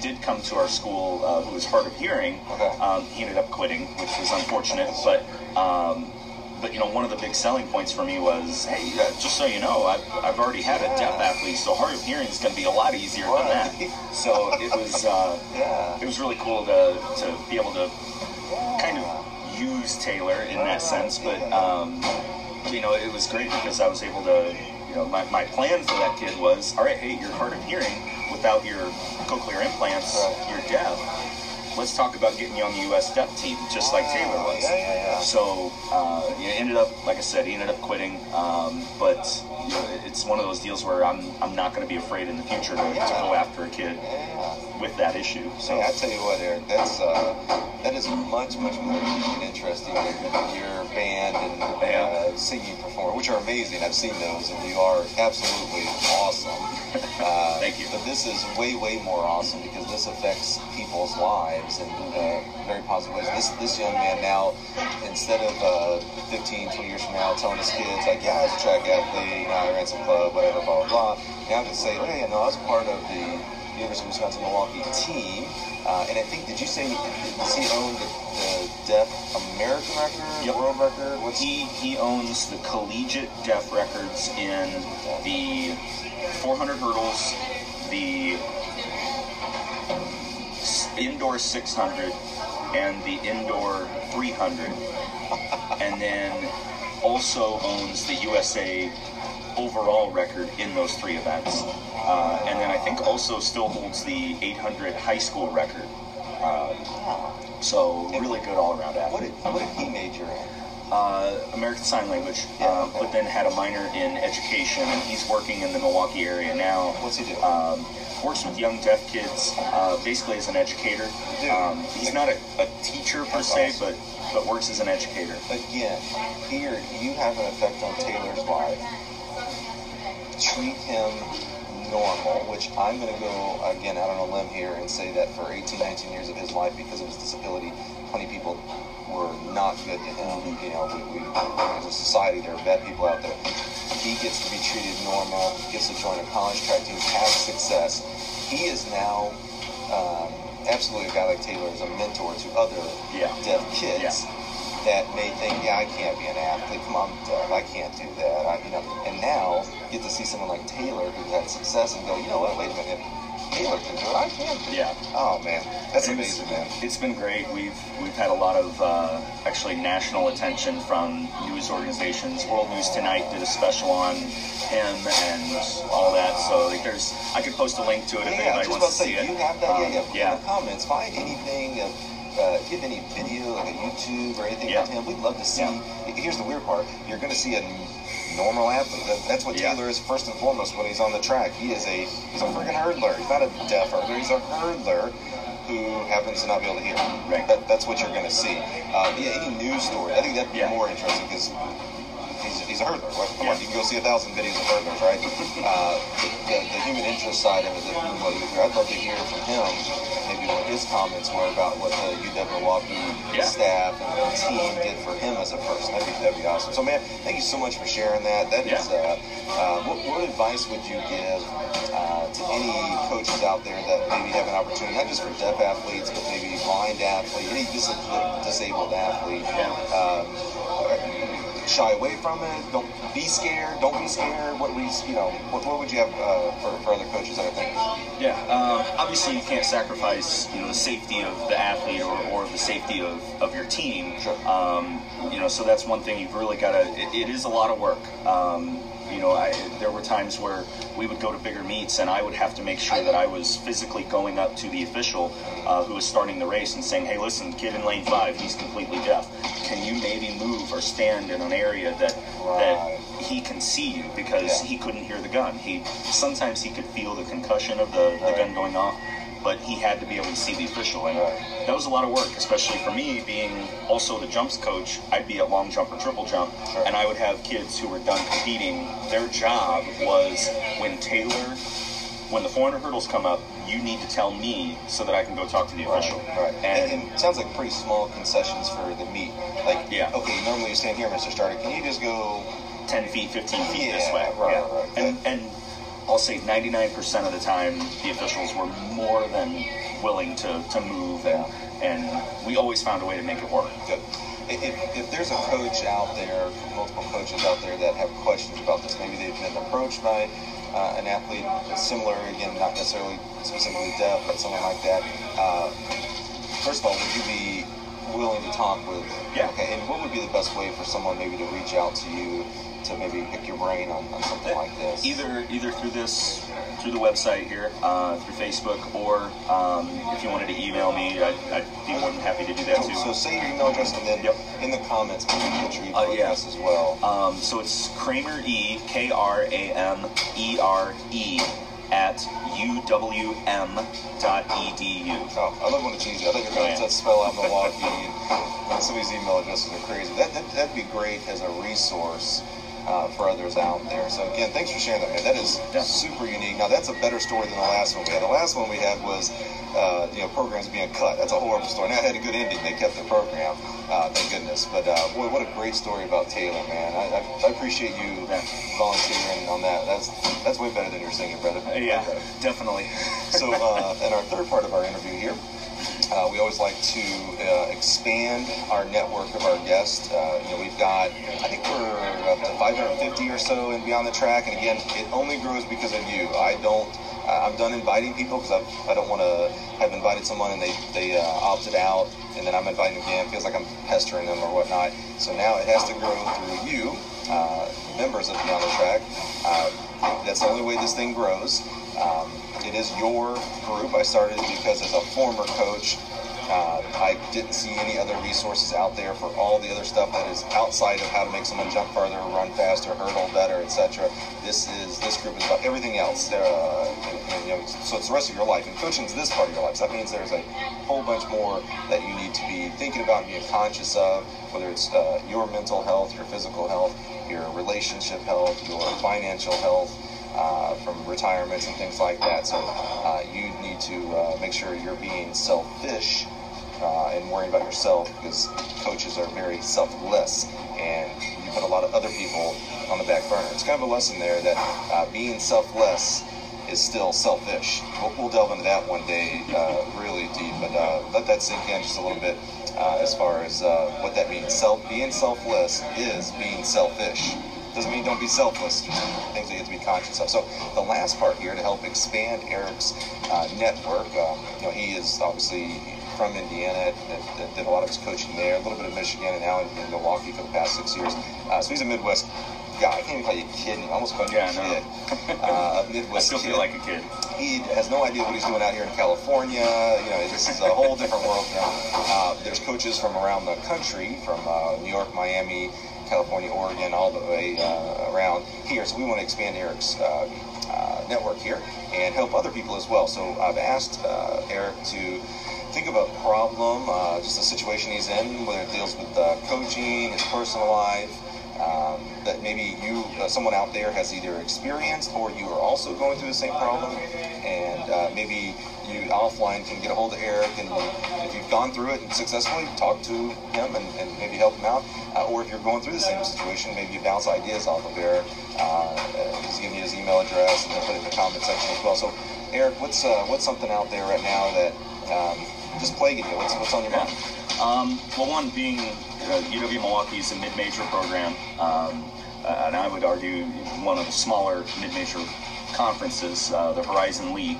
[SPEAKER 3] did come to our school uh, who was hard of hearing.
[SPEAKER 2] Okay.
[SPEAKER 3] Um, he ended up quitting, which was unfortunate, but. Um, but you know, one of the big selling points for me was, hey, uh, just so you know, I've, I've already had a deaf athlete, so hard of hearing is going to be a lot easier than that. So it was, uh,
[SPEAKER 2] Yeah.
[SPEAKER 3] it was really cool to, to be able to kind of use Taylor in that sense, but um, you know, it was great because I was able to, you know, my, my plan for that kid was, all right, hey, you're hard of hearing without your cochlear implants,
[SPEAKER 2] Right.
[SPEAKER 3] you're deaf. Let's talk about getting you on the U.S. deaf team, just like Taylor was.
[SPEAKER 2] Yeah, yeah, yeah.
[SPEAKER 3] So uh, you ended up, like I said, he ended up quitting. Um, but you know, it's one of those deals where I'm I'm not going to be afraid in the future to, to go after a kid with that issue. So
[SPEAKER 2] Hey, I tell you what, Eric, that's uh, that is much much more unique and interesting than your band and uh, singing performance, which are amazing. I've seen those, and you are absolutely awesome. Uh,
[SPEAKER 3] Thank you.
[SPEAKER 2] But this is way way more awesome because this affects people's lives in uh, very positive ways. This this young man now, instead of uh, 15, 20 years from now, telling his kids like, yeah, I was a track athlete, you know, I ran some club, whatever, blah blah blah. Now to say, hey, you know, I was part of the University of Wisconsin Milwaukee team. Uh, and I think, did you say, does he own the, the deaf American record,
[SPEAKER 3] Yep.
[SPEAKER 2] world record? What's
[SPEAKER 3] he he owns the collegiate deaf records in the 400 hurdles, the indoor 600, and the indoor 300, and then also owns the USA overall record in those three events. Uh, and then I think also still holds the 800 high school record. Uh, so really good all around
[SPEAKER 2] What
[SPEAKER 3] athlete.
[SPEAKER 2] did, what did he major in?
[SPEAKER 3] Uh, American Sign Language,
[SPEAKER 2] Yeah,
[SPEAKER 3] uh,
[SPEAKER 2] okay.
[SPEAKER 3] but then had a minor in education, and he's working in the Milwaukee area now.
[SPEAKER 2] What's he do?
[SPEAKER 3] Um, works with young deaf kids, uh, basically as an educator.
[SPEAKER 2] Dude.
[SPEAKER 3] Um, he's not a, a teacher per se,
[SPEAKER 2] awesome.
[SPEAKER 3] but but works as an educator.
[SPEAKER 2] Again, here you have an effect on Taylor's life. Treat him normal, which I'm going to go again out on a limb here and say that for 18, 19 years of his life, because of his disability, 20 people were not good to him. You know, we, we as a society, there are bad people out there. He gets to be treated normal, gets to join a college track team, have success. He is now um, absolutely a guy like Taylor is a mentor to other
[SPEAKER 3] Yeah.
[SPEAKER 2] deaf kids.
[SPEAKER 3] Yeah.
[SPEAKER 2] That may think, yeah, I can't be an athlete. Come on, Doug, I can't do that. I, you know, and now get to see someone like Taylor who had success and go, you know what? Wait a minute. Taylor can do it. I can do it.
[SPEAKER 3] Yeah.
[SPEAKER 2] Oh man, that's
[SPEAKER 3] It's-
[SPEAKER 2] amazing, man.
[SPEAKER 3] It's been great. We've we've had a lot of uh, actually national attention from news organizations. World News Tonight did a special on him and all that. So like, there's I could post a link to it if
[SPEAKER 2] Yeah,
[SPEAKER 3] anybody wants
[SPEAKER 2] to say,
[SPEAKER 3] see it.
[SPEAKER 2] you have that?
[SPEAKER 3] Um,
[SPEAKER 2] yeah, yeah.
[SPEAKER 3] Yeah.
[SPEAKER 2] In the comments, find anything of, uh, if you have any video, like a YouTube or anything
[SPEAKER 3] Yeah.
[SPEAKER 2] of him, we'd love to see.
[SPEAKER 3] Yeah.
[SPEAKER 2] Here's the weird part: you're going to see a normal athlete. That's what
[SPEAKER 3] Yeah.
[SPEAKER 2] Taylor is first and foremost when he's on the track. He is a he's a freaking hurdler. He's not a deaf hurdler. He's a hurdler who happens to not be able to hear.
[SPEAKER 3] Right.
[SPEAKER 2] That, that's what you're going to see. Um, yeah, any news story. I think that'd be
[SPEAKER 3] Yeah.
[SPEAKER 2] more interesting because he's, he's a hurdler. Well, come on, you can go see a thousand videos of hurdlers, right? Uh, the, the human interest side of it, that you I'd love to hear from him his comments were about what the UW Milwaukee
[SPEAKER 3] Yeah.
[SPEAKER 2] staff and the team did for him as a person. That'd be, that'd be awesome. So, man, thank you so much for sharing that. That is,
[SPEAKER 3] Yeah.
[SPEAKER 2] uh, uh, what, what advice would you give uh, to any coaches out there that maybe have an opportunity, not just for deaf athletes, but maybe blind athlete, any dis- disabled athlete? Um, shy away from it. Don't be scared. Don't be scared. What we, you know, what, what would you have uh, for, for other coaches that are thinking?
[SPEAKER 3] Yeah, um, obviously you can't sacrifice you know the safety of the athlete or, or the safety of, of your team.
[SPEAKER 2] Sure.
[SPEAKER 3] Um, you know, so that's one thing you've really got to. It, it is a lot of work. Um, you know, I, there were times where we would go to bigger meets, and I would have to make sure that I was physically going up to the official uh, who was starting the race and saying, "Hey, listen, kid in lane five, he's completely deaf. Can you maybe move or stand in an area that that he can see you because
[SPEAKER 2] Yeah.
[SPEAKER 3] he couldn't hear the gun. He sometimes he could feel the concussion of the, the gun going off, but he had to be able to see the official, and that was a lot of work, especially for me being also the jumps coach. I'd be at long jump or triple jump,
[SPEAKER 2] Sure.
[SPEAKER 3] and I would have kids who were done competing. Their job was when Taylor. When the 400 hurdles come up, you need to tell me so that I can go talk to the official.
[SPEAKER 2] Right. And,
[SPEAKER 3] And,
[SPEAKER 2] sounds like pretty small concessions for the meet. Like,
[SPEAKER 3] Yeah.
[SPEAKER 2] okay, normally you stand here, Mr. Starter. Can you just go?
[SPEAKER 3] 10 feet, 15 feet this way.
[SPEAKER 2] right,
[SPEAKER 3] yeah.
[SPEAKER 2] right.
[SPEAKER 3] And, and I'll say 99% of the time, the officials were more than willing to, to move, and, and we always found a way to make it work.
[SPEAKER 2] Good. If, if- there's a coach out there, multiple coaches out there that have questions about this, maybe they've been approached by uh, an athlete similar, again, not necessarily specifically deaf, but someone like that. Uh, first of all, would you be willing to talk with?
[SPEAKER 3] Yeah.
[SPEAKER 2] Okay. And what would be the best way for someone maybe to reach out to you to maybe pick your brain on, on something like this?
[SPEAKER 3] Either either through this, through the website here, uh, through Facebook, or um, if you wanted to email me, I'd, I'd be more than happy to do that too.
[SPEAKER 2] so say your email address, and then
[SPEAKER 3] Yep.
[SPEAKER 2] in the comments, maybe put your email
[SPEAKER 3] Uh, yeah.
[SPEAKER 2] address as well.
[SPEAKER 3] Um, so it's Kramer E, K R A M E R E, at uwm.edu.
[SPEAKER 2] Oh, I love when it's easy. I think you're going to spell out Milwaukee. and some of these email addresses are crazy. That, that, that'd be great as a resource uh, for others out there. So, again, thanks for sharing that, man. That is
[SPEAKER 3] Yeah.
[SPEAKER 2] super unique. Now, that's a better story than the last one we had. The last one we had was, uh, you know, programs being cut. That's a horrible story. Now, it had a good ending. They kept the program, uh, thank goodness. But, uh, boy, what a great story about Taylor, man. I, I, I appreciate you
[SPEAKER 3] Yeah.
[SPEAKER 2] volunteering on that. That's that's way better than your singing, brother.
[SPEAKER 3] Yeah, definitely.
[SPEAKER 2] So, uh, in our third part of our interview here, uh, we always like to uh, expand our network of our guests. Uh, you know, we've got, I think we're up to 550 or so in Beyond the Track, and again, it only grows because of you. I don't. Uh, I'm done inviting people because I don't want to have invited someone and they they uh, opted out, and then I'm inviting again. It feels like I'm pestering them or whatnot. So now it has to grow through you, uh, members of Beyond the Track. That's the only way this thing grows. Um, it is your group. I started because as a former coach, uh, I didn't see any other resources out there for all the other stuff that is outside of how to make someone jump further, run faster, hurdle better, etc. This is this group is about everything else. Uh, and, and, you know, so it's the rest of your life, and coaching is this part of your life. So that means there's a whole bunch more that you need to be thinking about and being conscious of, whether it's uh, your mental health, your physical health, your relationship health, your financial health uh, from retirements and things like that. So uh, you need to uh, make sure you're being selfish uh, and worrying about yourself because coaches are very selfless and you put a lot of other people on the back burner. It's kind of a lesson there that uh, being selfless is still selfish. We'll, we'll delve into that one day uh, really deep. But uh, let that sink in just a little bit uh, as far as what that means. Self being selfless is being selfish. Doesn't mean don't be selfless. Things that you have to be conscious of. So the last part here to help expand Eric's uh, network. Um, you know, he is obviously from Indiana, did, did, a lot of his coaching there, a little bit of Michigan, and now in, in Milwaukee for the past six years. Uh, so he's a Midwest guy. I can't even call you a kid. I almost call you
[SPEAKER 3] yeah,
[SPEAKER 2] a kid. Uh, a Midwest
[SPEAKER 3] I still
[SPEAKER 2] kid.
[SPEAKER 3] feel like a kid.
[SPEAKER 2] He has no idea what he's doing out here in California. You know, this is a whole different world. now. uh, there's coaches from around the country, from uh, New York, Miami, California, Oregon, all the way uh, around here. So we want to expand Eric's uh, uh, network here and help other people as well. So I've asked uh, Eric to think of a problem, just a situation he's in, whether it deals with coaching, his personal life, um, that maybe you, someone out there, has either experienced or you are also going through the same problem, and uh, maybe you offline can get a hold of Eric, and if you've gone through it and successfully, talk to him and, and maybe help him out, uh, or if you're going through the same situation, maybe you bounce ideas off of Eric. Uh, he's giving you his email address, and put it in the comment section as well. So, Eric, what's uh, what's something out there right now that um, just plaguing you? What's what's on your mind?
[SPEAKER 3] Um, well, one being uh, UW Milwaukee is a mid-major program, um, uh, and I would argue one of the smaller mid-major conferences, uh, the Horizon League.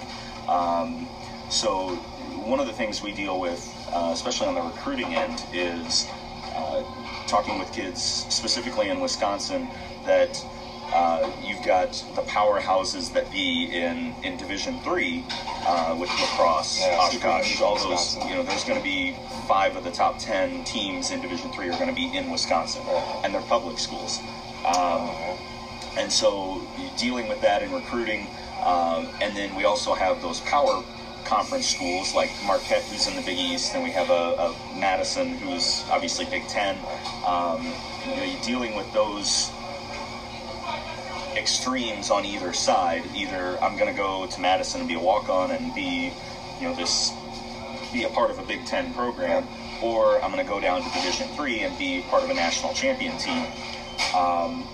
[SPEAKER 3] Um, so one of the things we deal with, uh, especially on the recruiting end, is uh, talking with kids, specifically in Wisconsin, that uh, you've got the powerhouses that be in, in Division Three uh, with La
[SPEAKER 2] Crosse, Yeah,
[SPEAKER 3] Oshkosh, all those. You know, there's going to be five of the top ten teams in Division Three are going to be in Wisconsin, and they're public schools. Um, and so dealing with that in recruiting, um, and then we also have those power conference schools like Marquette, who's in the Big East, and we have a, a Madison, who's obviously Big Ten. Um, you know, you're dealing with those extremes on either side. Either I'm going to go to Madison and be a walk-on and be, you know, this be a part of a Big Ten program, or I'm going to go down to Division Three and be part of a national champion team. Um,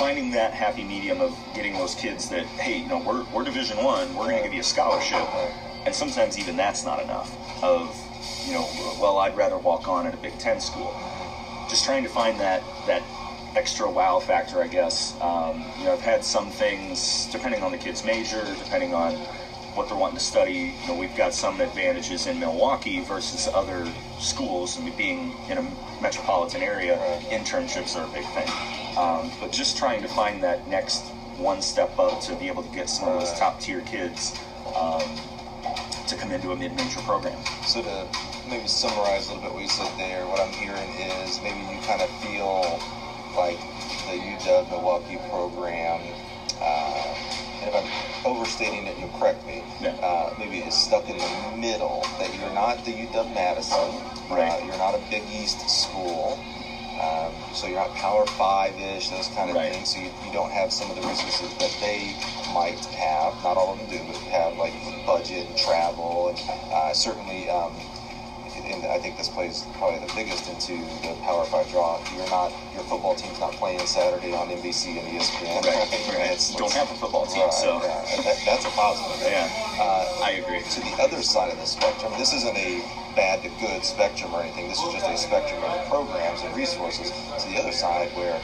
[SPEAKER 3] finding that happy medium of getting those kids that, hey, you know, we're, we're Division One, we're going to give you a scholarship, and sometimes even that's not enough. Of, you know, well, I'd rather walk on at a Big Ten school. Just trying to find that that extra wow factor, I guess. Um, you know, I've had some things depending on the kid's major, depending on what they're wanting to study. You know, we've got some advantages in Milwaukee versus other schools. I mean, being in a metropolitan area, internships are a big thing. Um, but just trying to find that next one step up to be able to get some of those top tier kids um, to come into a mid-major program.
[SPEAKER 2] So to maybe summarize a little bit what you said there, what I'm hearing is maybe you kind of feel like the UW Milwaukee program, uh, and if I'm overstating it, you'll correct me,
[SPEAKER 3] Yeah.
[SPEAKER 2] uh, maybe is stuck in the middle, that you're not the UW Madison,
[SPEAKER 3] Right.
[SPEAKER 2] uh, you're not a Big East school, um, so you're not Power Five-ish, those kind of
[SPEAKER 3] Right.
[SPEAKER 2] things, so you, you don't have some of the resources that they might have, not all of them do, but have like budget and travel, and uh, certainly um, and I think this plays probably the biggest into the Power Five draw. You're not your football team's not playing Saturday on NBC and ESPN.
[SPEAKER 3] Right,
[SPEAKER 2] I think
[SPEAKER 3] right.
[SPEAKER 2] it's-
[SPEAKER 3] Don't have a football team,
[SPEAKER 2] right,
[SPEAKER 3] so-
[SPEAKER 2] yeah, that, that's a positive.
[SPEAKER 3] Yeah.
[SPEAKER 2] Uh,
[SPEAKER 3] I agree.
[SPEAKER 2] to the other side of the spectrum, this isn't a bad to good spectrum or anything. This is just a spectrum of programs and resources. To the other side, where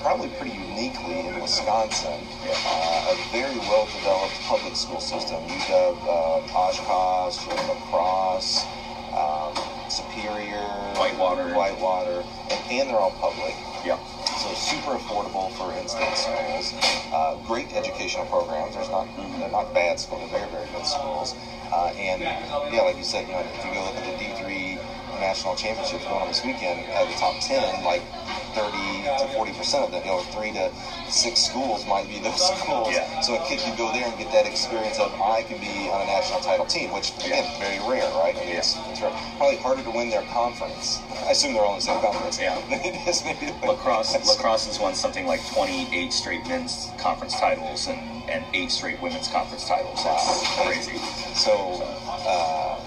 [SPEAKER 2] probably pretty uniquely in Wisconsin, uh, a very well developed public school system. UW, uh, Oshkosh, La Crosse, Superior,
[SPEAKER 3] Whitewater.
[SPEAKER 2] Whitewater, and, and they're all public.
[SPEAKER 3] Yeah.
[SPEAKER 2] So super affordable for in-state schools. Uh, great educational programs. There's not they're not bad schools. They're very very good schools. Uh, and yeah, like you said, you know, if you go look at the D3 national championships going on this weekend, out of the top 10, like 30 to 40 percent of them, you know, three to six schools might be those schools.
[SPEAKER 3] Yeah.
[SPEAKER 2] So a kid could go there and get that experience of I can be on a national title team, which again, very rare, right? I mean, it's, it's rare. probably harder to win their conference. I assume they're all in the same conference.
[SPEAKER 3] Yeah.
[SPEAKER 2] it is maybe win-
[SPEAKER 3] La Crosse lacrosse has won something like 28 straight men's conference titles and, and eight straight women's conference titles. That's crazy.
[SPEAKER 2] So, uh,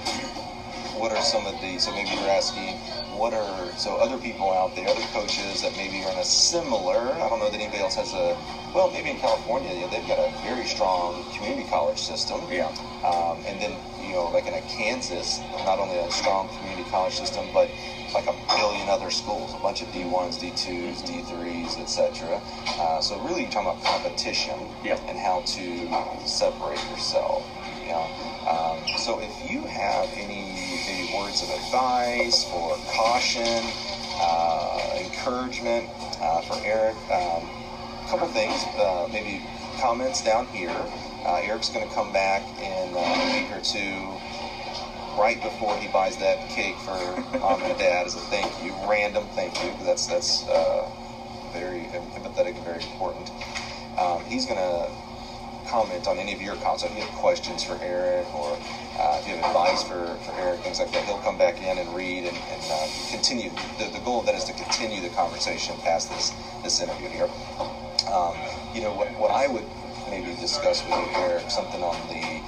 [SPEAKER 2] what are some of the? So maybe you're asking, what are so other people out there, other coaches that maybe are in a similar? I don't know that anybody else has a. Well, maybe in California, you know, they've got a very strong community college system.
[SPEAKER 3] Yeah.
[SPEAKER 2] Um, and then you know, like in a Kansas, not only a strong community college system, but like a billion other schools, a bunch of D1s, D2s, D3s, etc. Uh, so really, you're talking about competition
[SPEAKER 3] Yeah.
[SPEAKER 2] and how to separate yourself. You know? um, so if you have any maybe words of advice or caution, uh, encouragement uh, for Eric, um, a couple things, uh, maybe comments down here. Uh, Eric's going to come back in uh, a week or two right before he buys that cake for mom and dad as a thank you, random thank you. that's that's uh, very empathetic and very important. Um, he's going to comment on any of your comments. So if you have questions for Eric or uh, if you have advice for, for Eric, things like that, he'll come back in and read and, and uh, continue. The, the goal of that is to continue the conversation past this, this interview here. Um, you know, what, what I would maybe discuss with you, Eric, something on the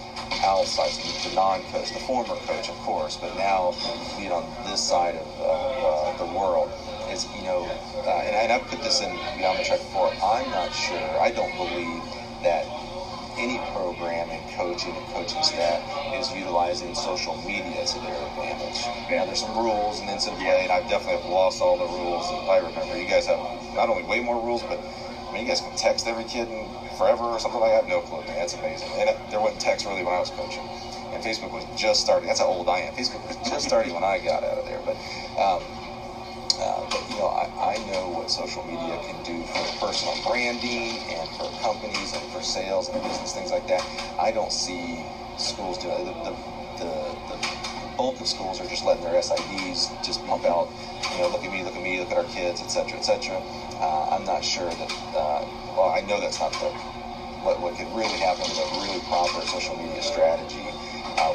[SPEAKER 2] outside, so the non-coach, the former coach, of course, but now being on this side of, of uh, the world, is, you know, uh, and, I, and I've put this in Beyond the Track before, I'm not sure, I don't believe that any program in coaching and coaching staff is utilizing social media to their advantage. Now, there's some rules and then some play, and I definitely have lost all the rules. And I remember you guys have not only way more rules, but I mean, you guys can text every kid in forever or something like that. No clue, man. That's amazing. And there wasn't text really when I was coaching. And Facebook was just starting. That's how old I am. Facebook was just starting when I got out of there. But, um, uh, but you know, I, I know what social media can do for personal branding and for companies and for sales and business things like that. I don't see schools doing it. The, the, the, the bulk of schools are just letting their SIDs just pump out, you know, look at me, look at me, look at our kids, etc., etc. Uh, I'm not sure that. Uh, well, I know that's not the what what could really happen a really proper social media strategy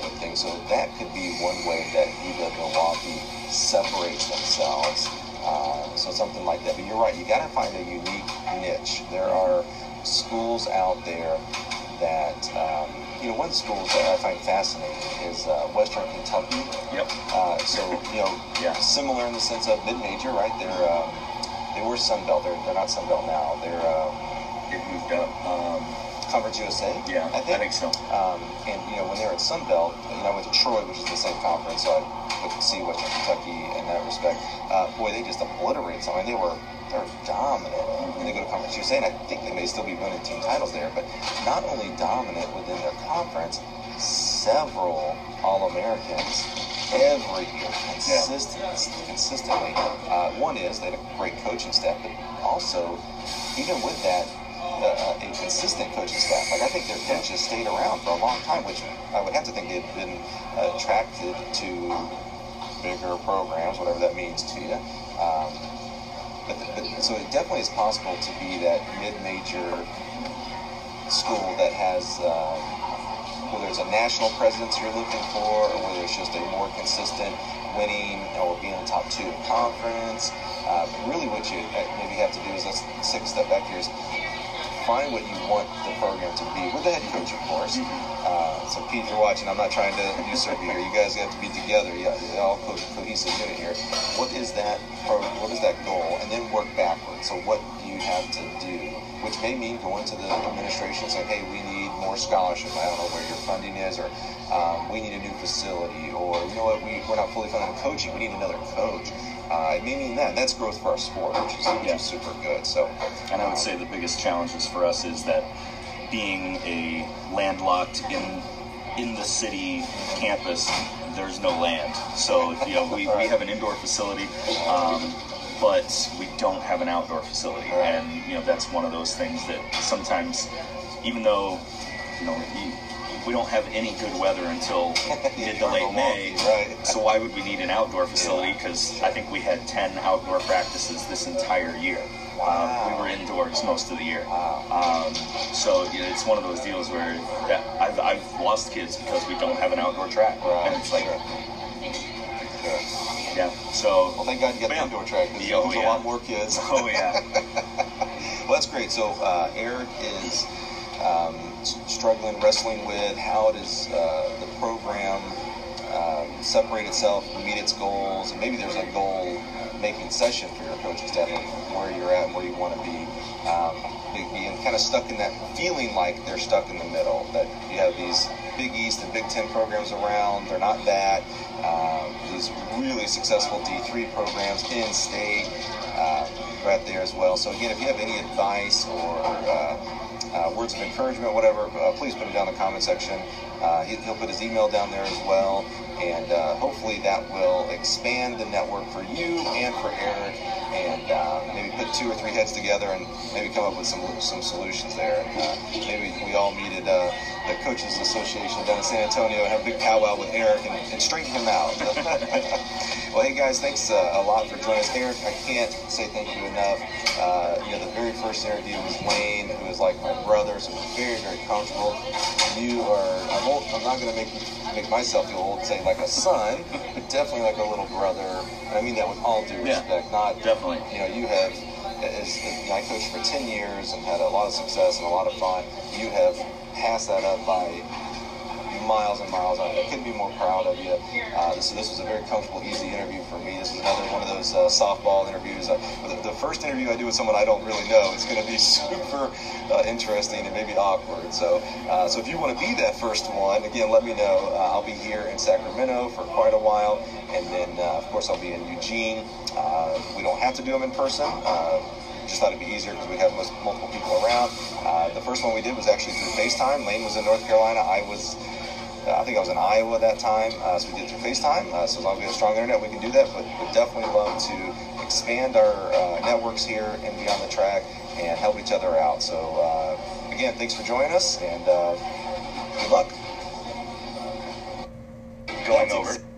[SPEAKER 2] with things. So that could be one way that UW Milwaukee separates themselves. Uh, so something like that. But you're right. You got to find a unique niche. There are schools out there that. Um, you know, one school that I find fascinating is uh, Western Kentucky.
[SPEAKER 3] Yep.
[SPEAKER 2] Uh, so, you know,
[SPEAKER 3] Yeah.
[SPEAKER 2] similar in the sense of mid-major, right? They're um, they were Sun Belt. They're, they're not Sun Belt now. They're um,
[SPEAKER 3] It moved up. Um,
[SPEAKER 2] Conference USA.
[SPEAKER 3] yeah,
[SPEAKER 2] I think.
[SPEAKER 3] so.
[SPEAKER 2] Um, and you know, when they were at Sun Belt, you know, I went to Troy, which is the same conference, so I could see Western Kentucky in that respect. Uh, boy, they just obliterated something. They were they're dominant. And they go to Conference USA, and I think they may still be winning team titles there. But not only dominant within their conference, several All Americans every year, consistent, consistently. Uh, one is they had a great coaching staff, but also even with that, uh, a consistent coaching staff. Like I think their coaches stayed around for a long time, which I would have to think they've been attracted to bigger programs, whatever that means to you. Um, but, but so it definitely is possible to be that mid-major school that has. Um, whether it's a national presence you're looking for, or whether it's just a more consistent winning or being in the top two conference. Uh, really, what you uh, maybe have to do is let's take a step back here. Is find what you want the program to be with the head coach, of course. Uh, so, Pete, if you're watching, I'm not trying to usurp you here. You guys have to be together. You you all co- cohesive unit here. What is that? Pro, what is that goal? And then work backwards. So, what do you have to do? Which may mean going to the administration and saying, "Hey, we need more scholarship. I don't know where your funding is, or um, we need a new facility, or you know what, we, we're not fully funded in coaching. We need another coach." Uh, it may mean that. That's growth for our sport, which is, which
[SPEAKER 3] Yeah.
[SPEAKER 2] is super good. So,
[SPEAKER 3] And I would say the biggest challenges for us is that being a landlocked in in the city campus, there's no land. So you know we, we have an indoor facility, um, but we don't have an outdoor facility, and you know that's one of those things that sometimes, even though you know we don't have any good weather until mid to late May,
[SPEAKER 2] Right.
[SPEAKER 3] so why would we need an outdoor facility? Because I think we had 10 outdoor practices this entire year. Um, we were indoors most of the year.
[SPEAKER 2] Wow.
[SPEAKER 3] Um, so you know, it's one of those deals where that I've, I've lost kids because we don't have an outdoor track.
[SPEAKER 2] Right.
[SPEAKER 3] And it's like,
[SPEAKER 2] Sure.
[SPEAKER 3] Yeah. So,
[SPEAKER 2] Well, thank God you got the indoor track. There's,
[SPEAKER 3] Oh,
[SPEAKER 2] there's a lot more kids.
[SPEAKER 3] oh yeah.
[SPEAKER 2] Well, that's great. So uh, Eric is um, struggling, wrestling with how does uh, the program um, separate itself, meet its goals, and maybe there's a goal-making session for your coaching staff of where you're at, and where you want to be, um, being kind of stuck in that feeling like they're stuck in the middle. That you have these Big East and Big Ten programs around. They're not that. Um, these really successful D3 programs in state, uh, right there as well. So again, if you have any advice or uh, words of encouragement, whatever, uh, please put it down in the comment section. Uh, he, will put his email down there as well, and uh, hopefully that will expand the network for you and for Eric, and uh, maybe put two or three heads together and maybe come up with some some solutions there. Uh, maybe we all meet at uh, the Coaches Association down in San Antonio and have a big powwow with Eric and, and straighten him out. well, hey guys, thanks a lot for joining us. Eric, I can't say thank you enough. you know, the very first interview was Lane, who is like my brother, so very, very comfortable. You are, I'm, old, I'm not going to make make myself feel old, say like a son, but definitely like a little brother. And I mean that with all due respect. Yeah, not
[SPEAKER 3] definitely.
[SPEAKER 2] You know, you have. As, as, I coached for 10 years and had a lot of success and a lot of fun. You have passed that up by miles and miles on it. I couldn't be more proud of you. Uh, so this was a very comfortable, easy interview for me. This was another one of those uh, softball interviews. Uh, the, the, first interview I do with someone I don't really know it's going to be super uh, interesting and maybe awkward. So, uh, so if you want to be that first one, again, let me know. Uh, I'll be here in Sacramento for quite a while, and then of course I'll be in Eugene. we don't have to do them in person just thought it'd be easier because we'd have multiple people around. Uh, the first one we did was actually through FaceTime. Lane was in North Carolina. I was I think I was in Iowa at that time, uh, so we did through FaceTime. Uh, so as long as we have strong internet, we can do that. But we definitely love to expand our uh, networks here and Beyond the Track and help each other out. So uh, again, thanks for joining us and uh, good luck.
[SPEAKER 3] Going over.